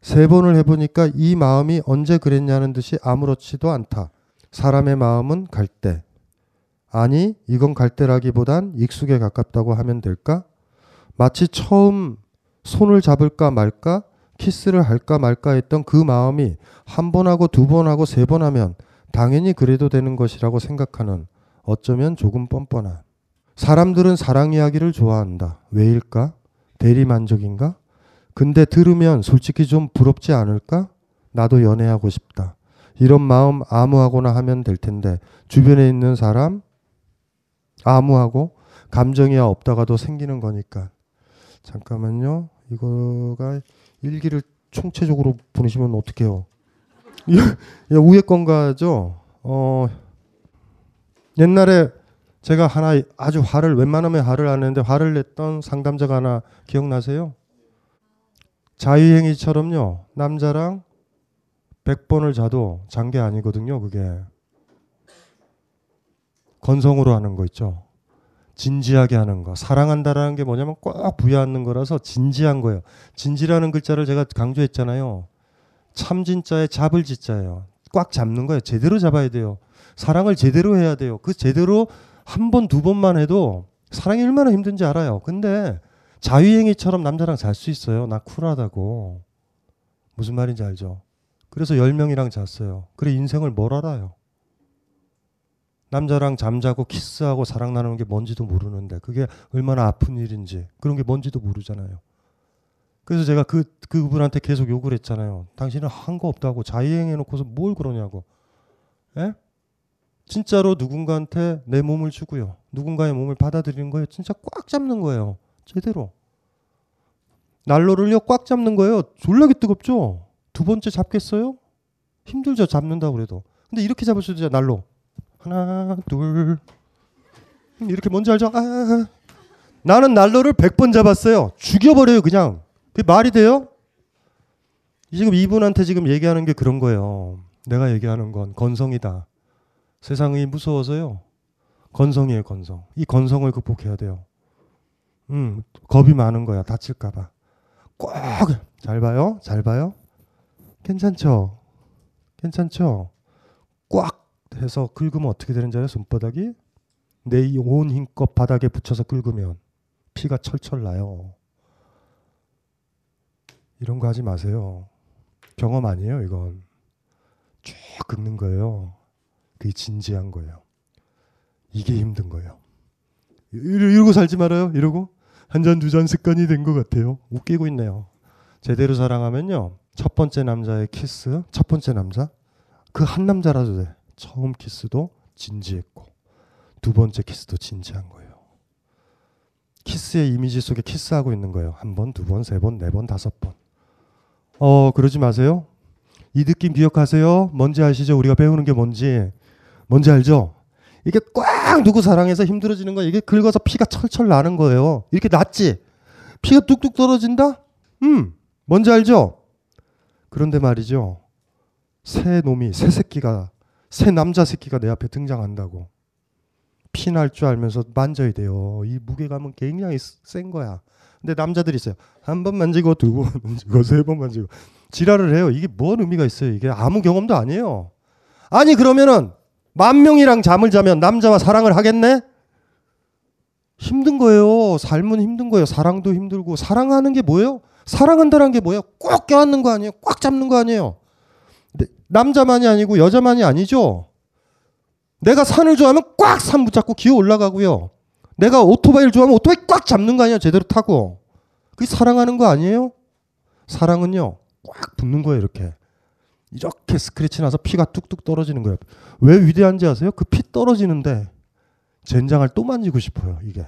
S6: 세 번을 해보니까 이 마음이 언제 그랬냐는 듯이 아무렇지도 않다. 사람의 마음은 갈대. 아니, 이건 갈대라기보단 익숙에 가깝다고 하면 될까? 마치 처음 손을 잡을까 말까, 키스를 할까 말까 했던 그 마음이 한 번 하고 두 번 하고 세 번 하면 당연히 그래도 되는 것이라고 생각하는 어쩌면 조금 뻔뻔한. 사람들은 사랑 이야기를 좋아한다. 왜일까? 대리만족인가? 근데 들으면 솔직히 좀 부럽지 않을까? 나도 연애하고 싶다. 이런 마음 아무하고나 하면 될 텐데 주변에 있는 사람 아무하고 감정이야 없다가도 생기는 거니까 잠깐만요. 이거가 일기를 총체적으로 보내시면 어떡해요? 우에 건가죠? 어 옛날에 제가 하나 아주 화를 웬만하면 화를 안 했는데 화를 냈던 상담자가 하나 기억나세요? 자유행위처럼요. 남자랑 100번을 자도 잔 게 아니거든요. 그게. 건성으로 하는 거 있죠. 진지하게 하는 거. 사랑한다라는 게 뭐냐면 꼭 부여하는 거라서 진지한 거예요. 진지라는 글자를 제가 강조했잖아요. 참 진짜에 잡을 진짜예요. 꽉 잡는 거예요. 제대로 잡아야 돼요. 사랑을 제대로 해야 돼요. 그 제대로 한 번, 두 번만 해도 사랑이 얼마나 힘든지 알아요. 근데 자유행위처럼 남자랑 잘 수 있어요. 나 쿨하다고. 무슨 말인지 알죠? 그래서 10명이랑 잤어요. 그래 인생을 뭘 알아요? 남자랑 잠자고 키스하고 사랑 나누는 게 뭔지도 모르는데 그게 얼마나 아픈 일인지 그런 게 뭔지도 모르잖아요. 그래서 제가 그 그분한테 계속 욕을 했잖아요. 당신은 한 거 없다고 자유행해 놓고서 뭘 그러냐고. 예? 진짜로 누군가한테 내 몸을 주고요. 누군가의 몸을 받아들이는 거예요. 진짜 꽉 잡는 거예요. 제대로. 난로를요 꽉 잡는 거예요. 졸라게 뜨겁죠. 두 번째 잡겠어요? 힘들죠 잡는다 그래도. 근데 이렇게 잡을 수도 있잖아 난로. 하나 둘 이렇게 뭔지 알죠? 아, 나는 난로를 100번 잡았어요. 죽여버려요 그냥. 그게 말이 돼요? 지금 이분한테 지금 얘기하는 게 그런 거예요. 내가 얘기하는 건 건성이다. 세상이 무서워서요. 건성이에요 건성. 이 건성을 극복해야 돼요. 음, 겁이 많은 거야. 다칠까봐. 꼭 잘 봐요. 잘 봐요. 괜찮죠? 괜찮죠? 꽉 해서 긁으면 어떻게 되는지 알아요? 손바닥이 내 온 힘껏 바닥에 붙여서 긁으면 피가 철철 나요. 이런 거 하지 마세요. 경험 아니에요, 이건. 쭉 긁는 거예요. 그게 진지한 거예요. 이게 힘든 거예요. 이러고 살지 말아요. 이러고 한 잔 두 잔 습관이 된 것 같아요. 웃기고 있네요. 제대로 사랑하면요. 첫 번째 남자의 키스, 첫 번째 남자 그 한 남자라도 돼. 처음 키스도 진지했고 두 번째 키스도 진지한 거예요. 키스의 이미지 속에 키스하고 있는 거예요. 한 번, 두 번, 세 번, 네 번, 다섯 번. 어, 그러지 마세요. 이 느낌 기억하세요? 뭔지 아시죠? 우리가 배우는 게 뭔지. 뭔지 알죠? 이게 꽉 누구 사랑해서 힘들어지는 거야. 이게 긁어서 피가 철철 나는 거예요. 이렇게 났지? 피가 뚝뚝 떨어진다? 음, 뭔지 알죠? 그런데 말이죠. 새 놈이, 새 새끼가, 새 남자 새끼가 내 앞에 등장한다고. 피 날 줄 알면서 만져야 돼요. 이 무게감은 굉장히 센 거야. 근데 남자들이 있어요. 한 번 만지고, 두 번 만지고, 세 번 만지고. 지랄을 해요. 이게 뭔 의미가 있어요? 이게 아무 경험도 아니에요. 아니, 그러면은, 만 명이랑 잠을 자면 남자와 사랑을 하겠네? 힘든 거예요. 삶은 힘든 거예요. 사랑도 힘들고. 사랑하는 게 뭐예요? 사랑한다는 게 뭐예요? 꼭 껴안는 거 아니에요? 꽉 잡는 거 아니에요? 남자만이 아니고 여자만이 아니죠? 내가 산을 좋아하면 꽉 산 붙잡고 기어 올라가고요. 내가 오토바이를 좋아하면 오토바이 꽉 잡는 거 아니에요? 제대로 타고. 그게 사랑하는 거 아니에요? 사랑은요, 꽉 붙는 거예요, 이렇게. 이렇게 스크래치 나서 피가 뚝뚝 떨어지는 거예요. 왜 위대한지 아세요? 그 피 떨어지는데 젠장을 또 만지고 싶어요. 이게.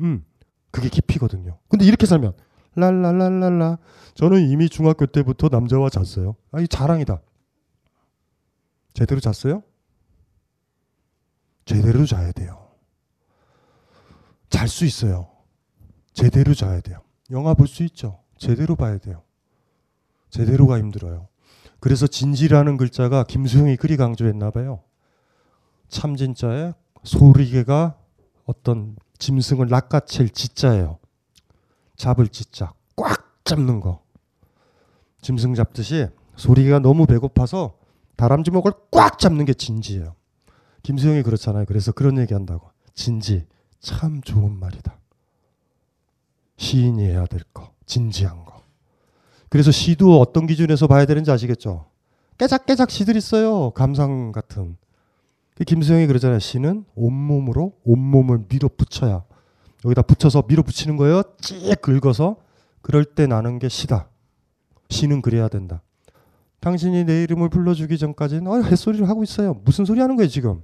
S6: 음, 그게 깊이거든요. 근데 이렇게 살면 랄랄랄랄라. 저는 이미 중학교 때부터 남자와 잤어요. 아, 이 자랑이다. 제대로 잤어요? 제대로 자야 돼요. 잘 수 있어요. 제대로 자야 돼요. 영화 볼 수 있죠. 제대로 봐야 돼요. 제대로가 힘들어요. 그래서 진지라는 글자가 김수영이 그리 강조했나 봐요. 참진자에 소리개가 어떤 짐승을 낚아챌 지자예요. 잡을 지자. 꽉 잡는 거. 짐승 잡듯이 소리개가 너무 배고파서 다람쥐 목을 꽉 잡는 게 진지예요. 김수영이 그렇잖아요. 그래서 그런 얘기 한다고. 진지. 참 좋은 말이다. 시인이 해야 될 거. 진지한 거. 그래서 시도 어떤 기준에서 봐야 되는지 아시겠죠? 깨작깨작 시들 있어요. 감상 같은. 그 김수영이 그러잖아요. 시는 온몸으로 온몸을 밀어붙여야 여기다 붙여서 밀어붙이는 거예요. 찌 긁어서 그럴 때 나는 게 시다. 시는 그래야 된다. 당신이 내 이름을 불러주기 전까지는 어, 햇소리를 하고 있어요. 무슨 소리 하는 거예요 지금?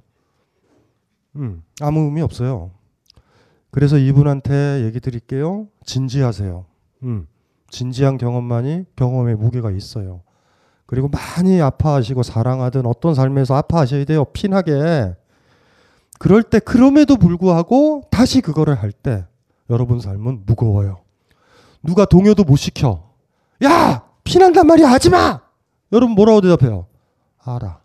S6: 음, 아무 의미 없어요. 그래서 이분한테 얘기 드릴게요. 진지하세요. 음, 진지한 경험만이 경험의 무게가 있어요. 그리고 많이 아파하시고 사랑하든 어떤 삶에서 아파하셔야 돼요. 피나게. 그럴 때 그럼에도 불구하고 다시 그거를 할 때 여러분 삶은 무거워요. 누가 동요도 못 시켜. 야! 피난단 말이야. 하지 마! 여러분 뭐라고 대답해요? 알아.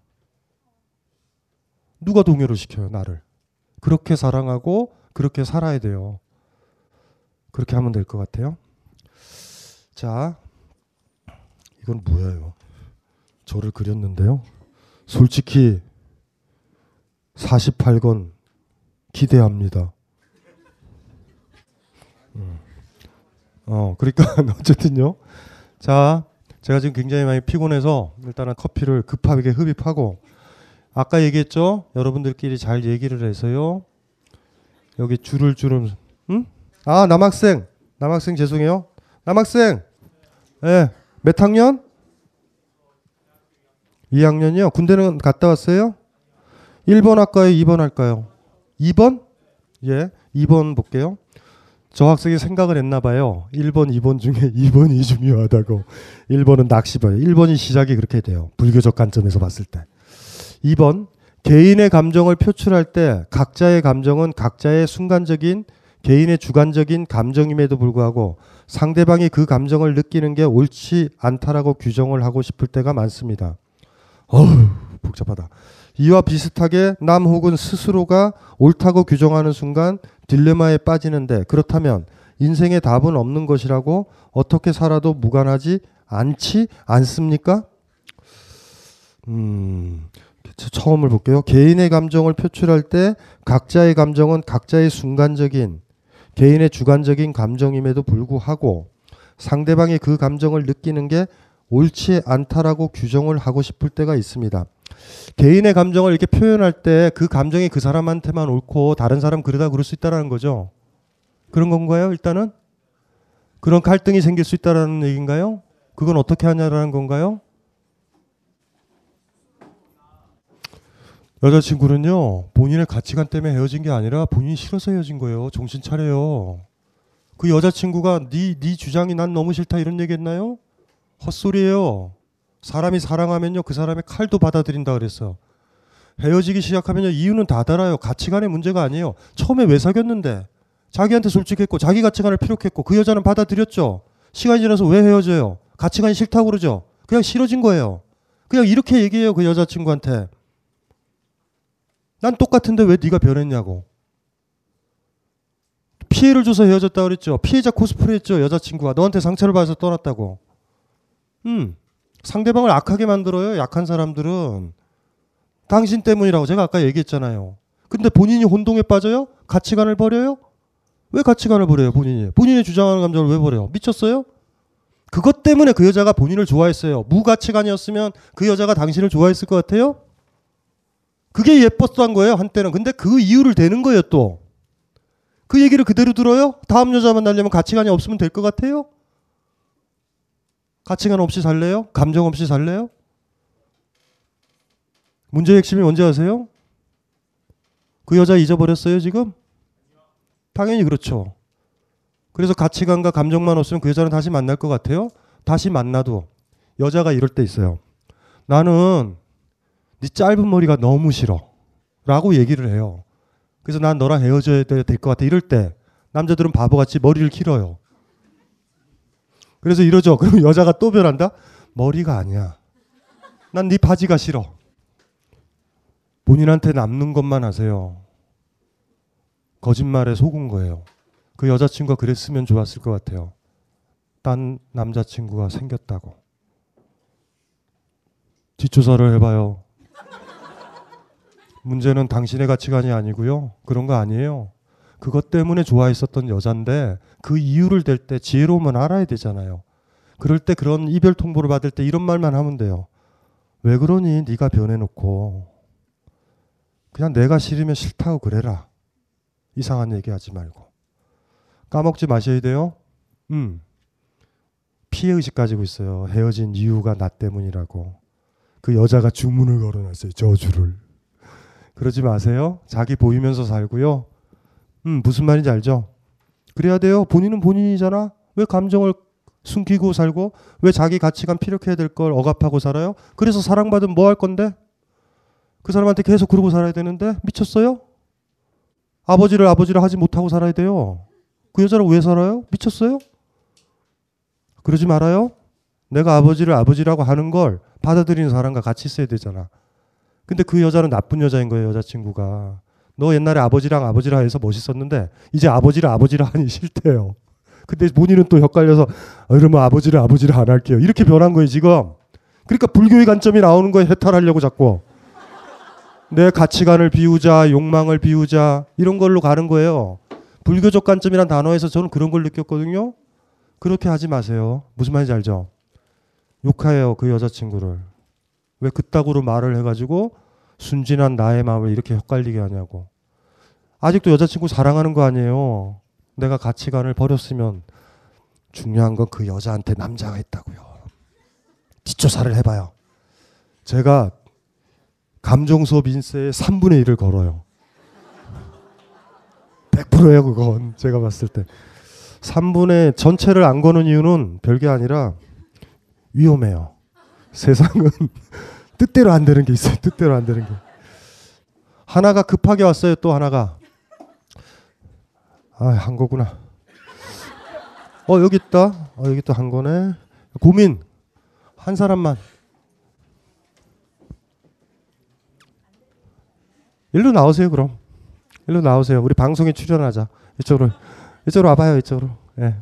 S6: 누가 동요를 시켜요, 나를. 그렇게 사랑하고 그렇게 살아야 돼요. 그렇게 하면 될 것 같아요. 자, 이건 뭐예요? 저를 그렸는데요. 솔직히 48건 기대합니다. 음. 어, 그러니까 어쨌든요. 자, 제가 지금 굉장히 많이 피곤해서 일단은 커피를 급하게 흡입하고 아까 얘기했죠? 여러분들끼리 잘 얘기를 해서요. 여기 줄을 줄은 응? 아, 남학생. 남학생 죄송해요. 남학생. 예. 네. 몇 학년? 2학년이요. 군대는 갔다 왔어요? 1번 할까요? 2번 할까요? 2번? 예. 2번 볼게요. 저 학생이 생각을 했나 봐요. 1번, 2번 중에 2번이 중요하다고. 1번은 낚시봐요. 1번이 시작이 그렇게 돼요. 불교적 관점에서 봤을 때. 2번, 개인의 감정을 표출할 때 각자의 감정은 각자의 순간적인 개인의 주관적인 감정임에도 불구하고 상대방이 그 감정을 느끼는 게 옳지 않다라고 규정을 하고 싶을 때가 많습니다. 어우, 복잡하다. 이와 비슷하게 남 혹은 스스로가 옳다고 규정하는 순간 딜레마에 빠지는데 그렇다면 인생의 답은 없는 것이라고 어떻게 살아도 무관하지 않지 않습니까? 음, 처음을 볼게요. 개인의 감정을 표출할 때 각자의 감정은 각자의 순간적인 개인의 주관적인 감정임에도 불구하고 상대방이 그 감정을 느끼는 게 옳지 않다라고 규정을 하고 싶을 때가 있습니다. 개인의 감정을 이렇게 표현할 때 그 감정이 그 사람한테만 옳고 다른 사람 그러다 그럴 수 있다라는 거죠. 그런 건가요? 일단은 그런 갈등이 생길 수 있다라는 얘기인가요? 그건 어떻게 하냐라는 건가요? 여자친구는요 본인의 가치관 때문에 헤어진 게 아니라 본인이 싫어서 헤어진 거예요. 정신 차려요. 그 여자친구가 네, 네 주장이 난 너무 싫다 이런 얘기 했나요? 헛소리예요. 사람이 사랑하면요 그 사람의 칼도 받아들인다 그랬어. 헤어지기 시작하면요 이유는 다 달아요. 가치관의 문제가 아니에요. 처음에 왜 사귀었는데 자기한테 솔직했고 자기 가치관을 피력했고 그 여자는 받아들였죠. 시간이 지나서 왜 헤어져요? 가치관이 싫다고 그러죠. 그냥 싫어진 거예요. 그냥 이렇게 얘기해요 그 여자친구한테. 난 똑같은데 왜 네가 변했냐고. 피해를 줘서 헤어졌다 그랬죠. 피해자 코스프레 했죠. 여자친구가 너한테 상처를 받아서 떠났다고. 음. 상대방을 악하게 만들어요. 약한 사람들은. 당신 때문이라고 제가 아까 얘기했잖아요. 근데 본인이 혼동에 빠져요? 가치관을 버려요? 왜 가치관을 버려요, 본인이? 본인이 주장하는 감정을 왜 버려요? 미쳤어요? 그것 때문에 그 여자가 본인을 좋아했어요. 무가치관이었으면 그 여자가 당신을 좋아했을 것 같아요? 그게 예뻤던 거예요, 한때는. 근데 그 이유를 대는 거예요, 또. 그 얘기를 그대로 들어요? 다음 여자 만나려면 가치관이 없으면 될 것 같아요? 가치관 없이 살래요? 감정 없이 살래요? 문제의 핵심이 뭔지 아세요? 그그 여자 잊어버렸어요 지금? 당연히 그렇죠. 그래서 가치관과 감정만 없으면 그 여자는 다시 만날 것 같아요? 다시 만나도 여자가 이럴 때 있어요. 나는 네 짧은 머리가 너무 싫어. 라고 얘기를 해요. 그래서 난 너랑 헤어져야 될 것 같아. 이럴 때 남자들은 바보같이 머리를 길어요. 그래서 이러죠. 그럼 여자가 또 변한다? 머리가 아니야. 난 네 바지가 싫어. 본인한테 남는 것만 하세요. 거짓말에 속은 거예요. 그 여자친구가 그랬으면 좋았을 것 같아요. 딴 남자친구가 생겼다고. 뒷조사를 해봐요. 문제는 당신의 가치관이 아니고요. 그런 거 아니에요. 그것 때문에 좋아했었던 여잔데 그 이유를 댈 때 지혜로우면 알아야 되잖아요. 그럴 때 그런 이별 통보를 받을 때 이런 말만 하면 돼요. 왜 그러니? 네가 변해놓고 그냥 내가 싫으면 싫다고 그래라. 이상한 얘기하지 말고 까먹지 마셔야 돼요. 음 피해 의식 가지고 있어요. 헤어진 이유가 나 때문이라고 그 여자가 주문을 걸어놨어요. 저주를 그러지 마세요. 자기 보이면서 살고요. 음, 무슨 말인지 알죠? 그래야 돼요. 본인은 본인이잖아. 왜 감정을 숨기고 살고 왜 자기 가치관 피력해야 될 걸 억압하고 살아요? 그래서 사랑받으면 뭐 할 건데? 그 사람한테 계속 그러고 살아야 되는데 미쳤어요? 아버지를 아버지를 하지 못하고 살아야 돼요. 그 여자랑 왜 살아요? 미쳤어요? 그러지 말아요. 내가 아버지를 아버지라고 하는 걸 받아들이는 사람과 같이 있어야 되잖아. 근데 그 여자는 나쁜 여자인 거예요, 여자친구가. 너 옛날에 아버지랑 아버지라 해서 멋있었는데 이제 아버지를 아버지라 하니 싫대요. 근데 본인은 또 헷갈려서 아, 이러면 아버지를 아버지를 안 할게요. 이렇게 변한 거예요, 지금. 그러니까 불교의 관점이 나오는 거예요, 해탈하려고 자꾸. 내 가치관을 비우자, 욕망을 비우자 이런 걸로 가는 거예요. 불교적 관점이란 단어에서 저는 그런 걸 느꼈거든요. 그렇게 하지 마세요. 무슨 말인지 알죠? 욕해요, 그 여자친구를. 왜 그따구로 말을 해가지고 순진한 나의 마음을 이렇게 헷갈리게 하냐고. 아직도 여자친구 사랑하는 거 아니에요. 내가 가치관을 버렸으면 중요한 건 그 여자한테 남자가 있다고요. 뒷조사를 해봐요. 제가 감정 수업 인쇄의 3분의 1을 걸어요. 100%예요, 그건. 제가 봤을 때. 3분의 전체를 안 거는 이유는 별게 아니라 위험해요. 세상은 뜻대로 안 되는 게 있어요. 뜻대로 안 되는 게. 하나가 급하게 왔어요. 또 하나가. 아, 한 거구나. 어, 여기 있다. 어, 여기 또 한 거네. 고민. 한 사람만. 일로 나오세요, 그럼. 일로 나오세요. 우리 방송에 출연하자. 이쪽으로. 이쪽으로 와봐요, 이쪽으로. 예.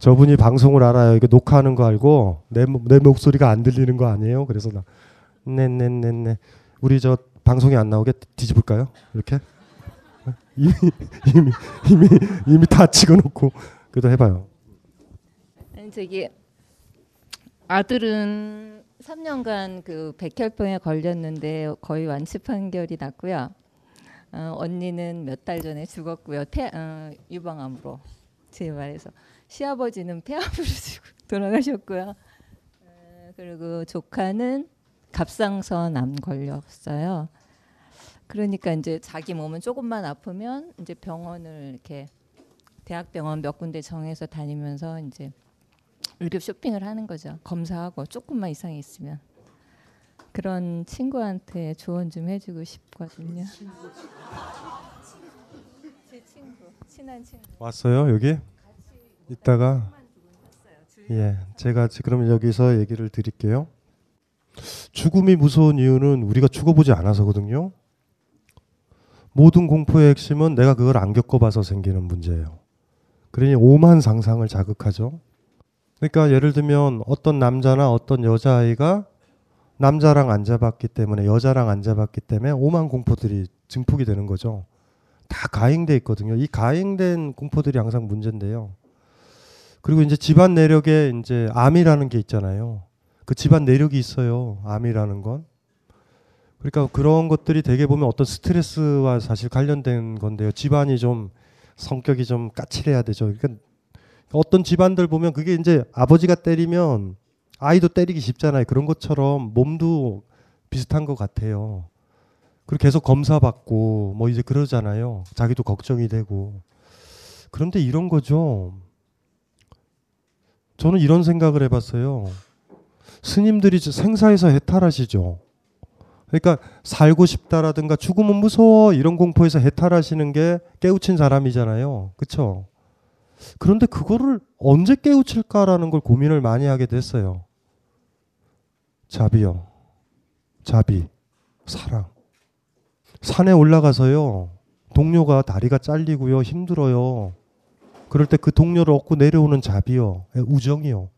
S6: 저분이 방송을 알아요. 이거 녹화하는 거 알고 내, 내 목소리가 안 들리는 거 아니에요? 그래서 나 네네네네 우리 저 방송이 안 나오게 뒤집을까요? 이렇게 이미 이미 이미 이미 다 찍어놓고 그래도 해봐요.
S14: 아니 저기 아들은 3년간 그 백혈병에 걸렸는데 거의 완치 판결이 났고요. 어, 언니는 몇 달 전에 죽었고요. 태, 어, 유방암으로 제 말해서 시아버지는 폐암으로 돌아가셨고요. 어, 그리고 조카는 갑상선 암 걸렸어요. 그러니까 이제 자기 몸은 조금만 아프면 이제 병원을 이렇게 대학병원 몇 군데 정해서 다니면서 이제 의료 쇼핑을 하는 거죠. 검사하고 조금만 이상이 있으면 그런 친구한테 조언 좀 해주고 싶거든요. 제 친구, 친한 친구.
S6: 왔어요 여기? 이따가 예, 제가 그럼 여기서 얘기를 드릴게요. 죽음이 무서운 이유는 우리가 죽어보지 않아서거든요. 모든 공포의 핵심은 내가 그걸 안 겪어봐서 생기는 문제예요. 그러니 오만 상상을 자극하죠. 그러니까 예를 들면 어떤 남자나 어떤 여자아이가 남자랑 안 잡았기 때문에 여자랑 안 잡았기 때문에 오만 공포들이 증폭이 되는 거죠. 다 가행돼 있거든요. 이 가행된 공포들이 항상 문제인데요. 그리고 이제 집안 내력에 이제 암이라는 게 있잖아요. 그 집안 내력이 있어요. 암이라는 건. 그러니까 그런 것들이 되게 보면 어떤 스트레스와 사실 관련된 건데요. 집안이 좀 성격이 좀 까칠해야 되죠. 그러니까 어떤 집안들 보면 그게 이제 아버지가 때리면 아이도 때리기 쉽잖아요. 그런 것처럼 몸도 비슷한 것 같아요. 그리고 계속 검사 받고 뭐 이제 그러잖아요. 자기도 걱정이 되고. 그런데 이런 거죠. 저는 이런 생각을 해봤어요. 스님들이 생사에서 해탈하시죠. 그러니까 살고 싶다라든가 죽으면 무서워 이런 공포에서 해탈하시는 게 깨우친 사람이잖아요. 그렇죠? 그런데 그거를 언제 깨우칠까라는 걸 고민을 많이 하게 됐어요. 자비요. 자비. 사랑. 산에 올라가서요. 동료가 다리가 잘리고요. 힘들어요. 그럴 때 그 동료를 얻고 내려오는 자비요. 예, 우정이요.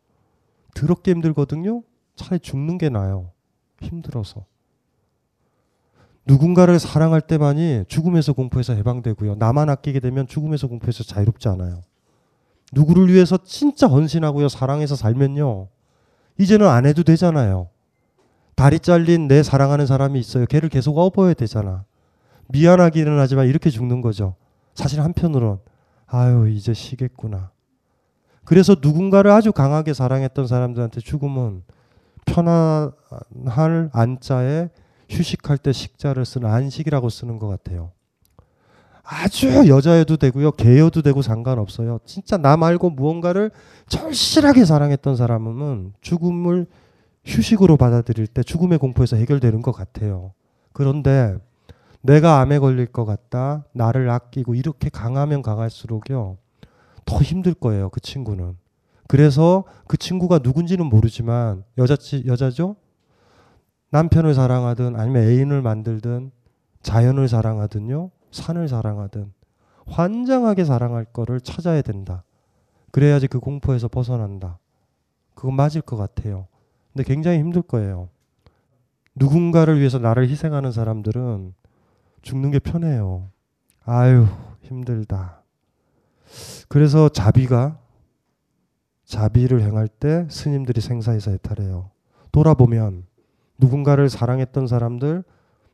S6: 더럽게 힘들거든요. 차라리 죽는 게 나아요. 힘들어서. 누군가를 사랑할 때만이 죽음에서 공포에서 해방되고요. 나만 아끼게 되면 죽음에서 공포에서 자유롭지 않아요. 누구를 위해서 진짜 헌신하고요. 사랑해서 살면요. 이제는 안 해도 되잖아요. 다리 잘린 내 사랑하는 사람이 있어요. 걔를 계속 업어야 되잖아. 미안하기는 하지만 이렇게 죽는 거죠. 사실 한편으론 아유 이제 쉬겠구나. 그래서 누군가를 아주 강하게 사랑했던 사람들한테 죽음은 편안할 안자에 휴식할 때 식자를 쓰는 안식이라고 쓰는 것 같아요. 아주 여자여도 되고요. 개여도 되고 상관없어요. 진짜 나 말고 무언가를 절실하게 사랑했던 사람은 죽음을 휴식으로 받아들일 때 죽음의 공포에서 해결되는 것 같아요. 그런데 내가 암에 걸릴 것 같다. 나를 아끼고 이렇게 강하면 강할수록요. 더 힘들 거예요. 그 친구는. 그래서 그 친구가 누군지는 모르지만 여자 여자죠? 남편을 사랑하든 아니면 애인을 만들든 자연을 사랑하든요. 산을 사랑하든 환장하게 사랑할 거를 찾아야 된다. 그래야지 그 공포에서 벗어난다. 그건 맞을 것 같아요. 근데 굉장히 힘들 거예요. 누군가를 위해서 나를 희생하는 사람들은 죽는 게 편해요. 아유, 힘들다. 그래서 자비가 자비를 행할 때 스님들이 생사에서 해탈해요. 돌아보면 누군가를 사랑했던 사람들,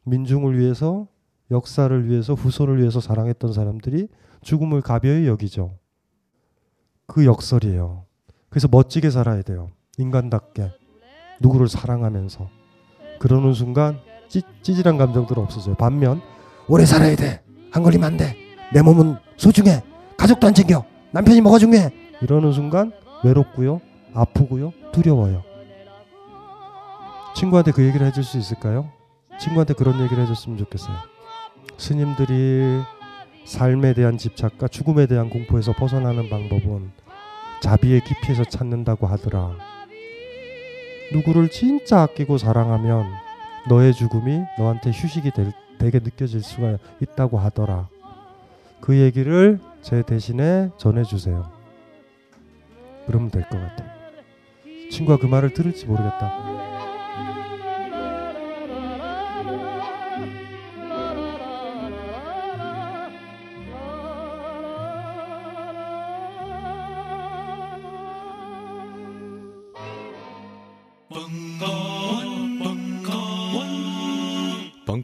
S6: 민중을 위해서, 역사를 위해서, 후손을 위해서 사랑했던 사람들이 죽음을 가벼이 여기죠. 그 역설이에요. 그래서 멋지게 살아야 돼요. 인간답게. 누구를 사랑하면서. 그러는 순간 찌, 찌질한 감정들 없어져요. 반면 오래 살아야 돼. 안 걸리면 안 돼. 내 몸은 소중해. 가족도 안 챙겨. 남편이 뭐가 중요해. 이러는 순간 외롭고요. 아프고요. 두려워요. 친구한테 그 얘기를 해줄 수 있을까요? 친구한테 그런 얘기를 해줬으면 좋겠어요. 스님들이 삶에 대한 집착과 죽음에 대한 공포에서 벗어나는 방법은 자비의 깊이에서 찾는다고 하더라. 누구를 진짜 아끼고 사랑하면 너의 죽음이 너한테 휴식이 될, 되게 느껴질 수가 있다고 하더라. 그 얘기를 제 대신에 전해주세요. 그러면 될 것 같아. 친구가 그 말을 들을지 모르겠다.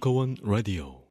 S1: 벙커원 라디오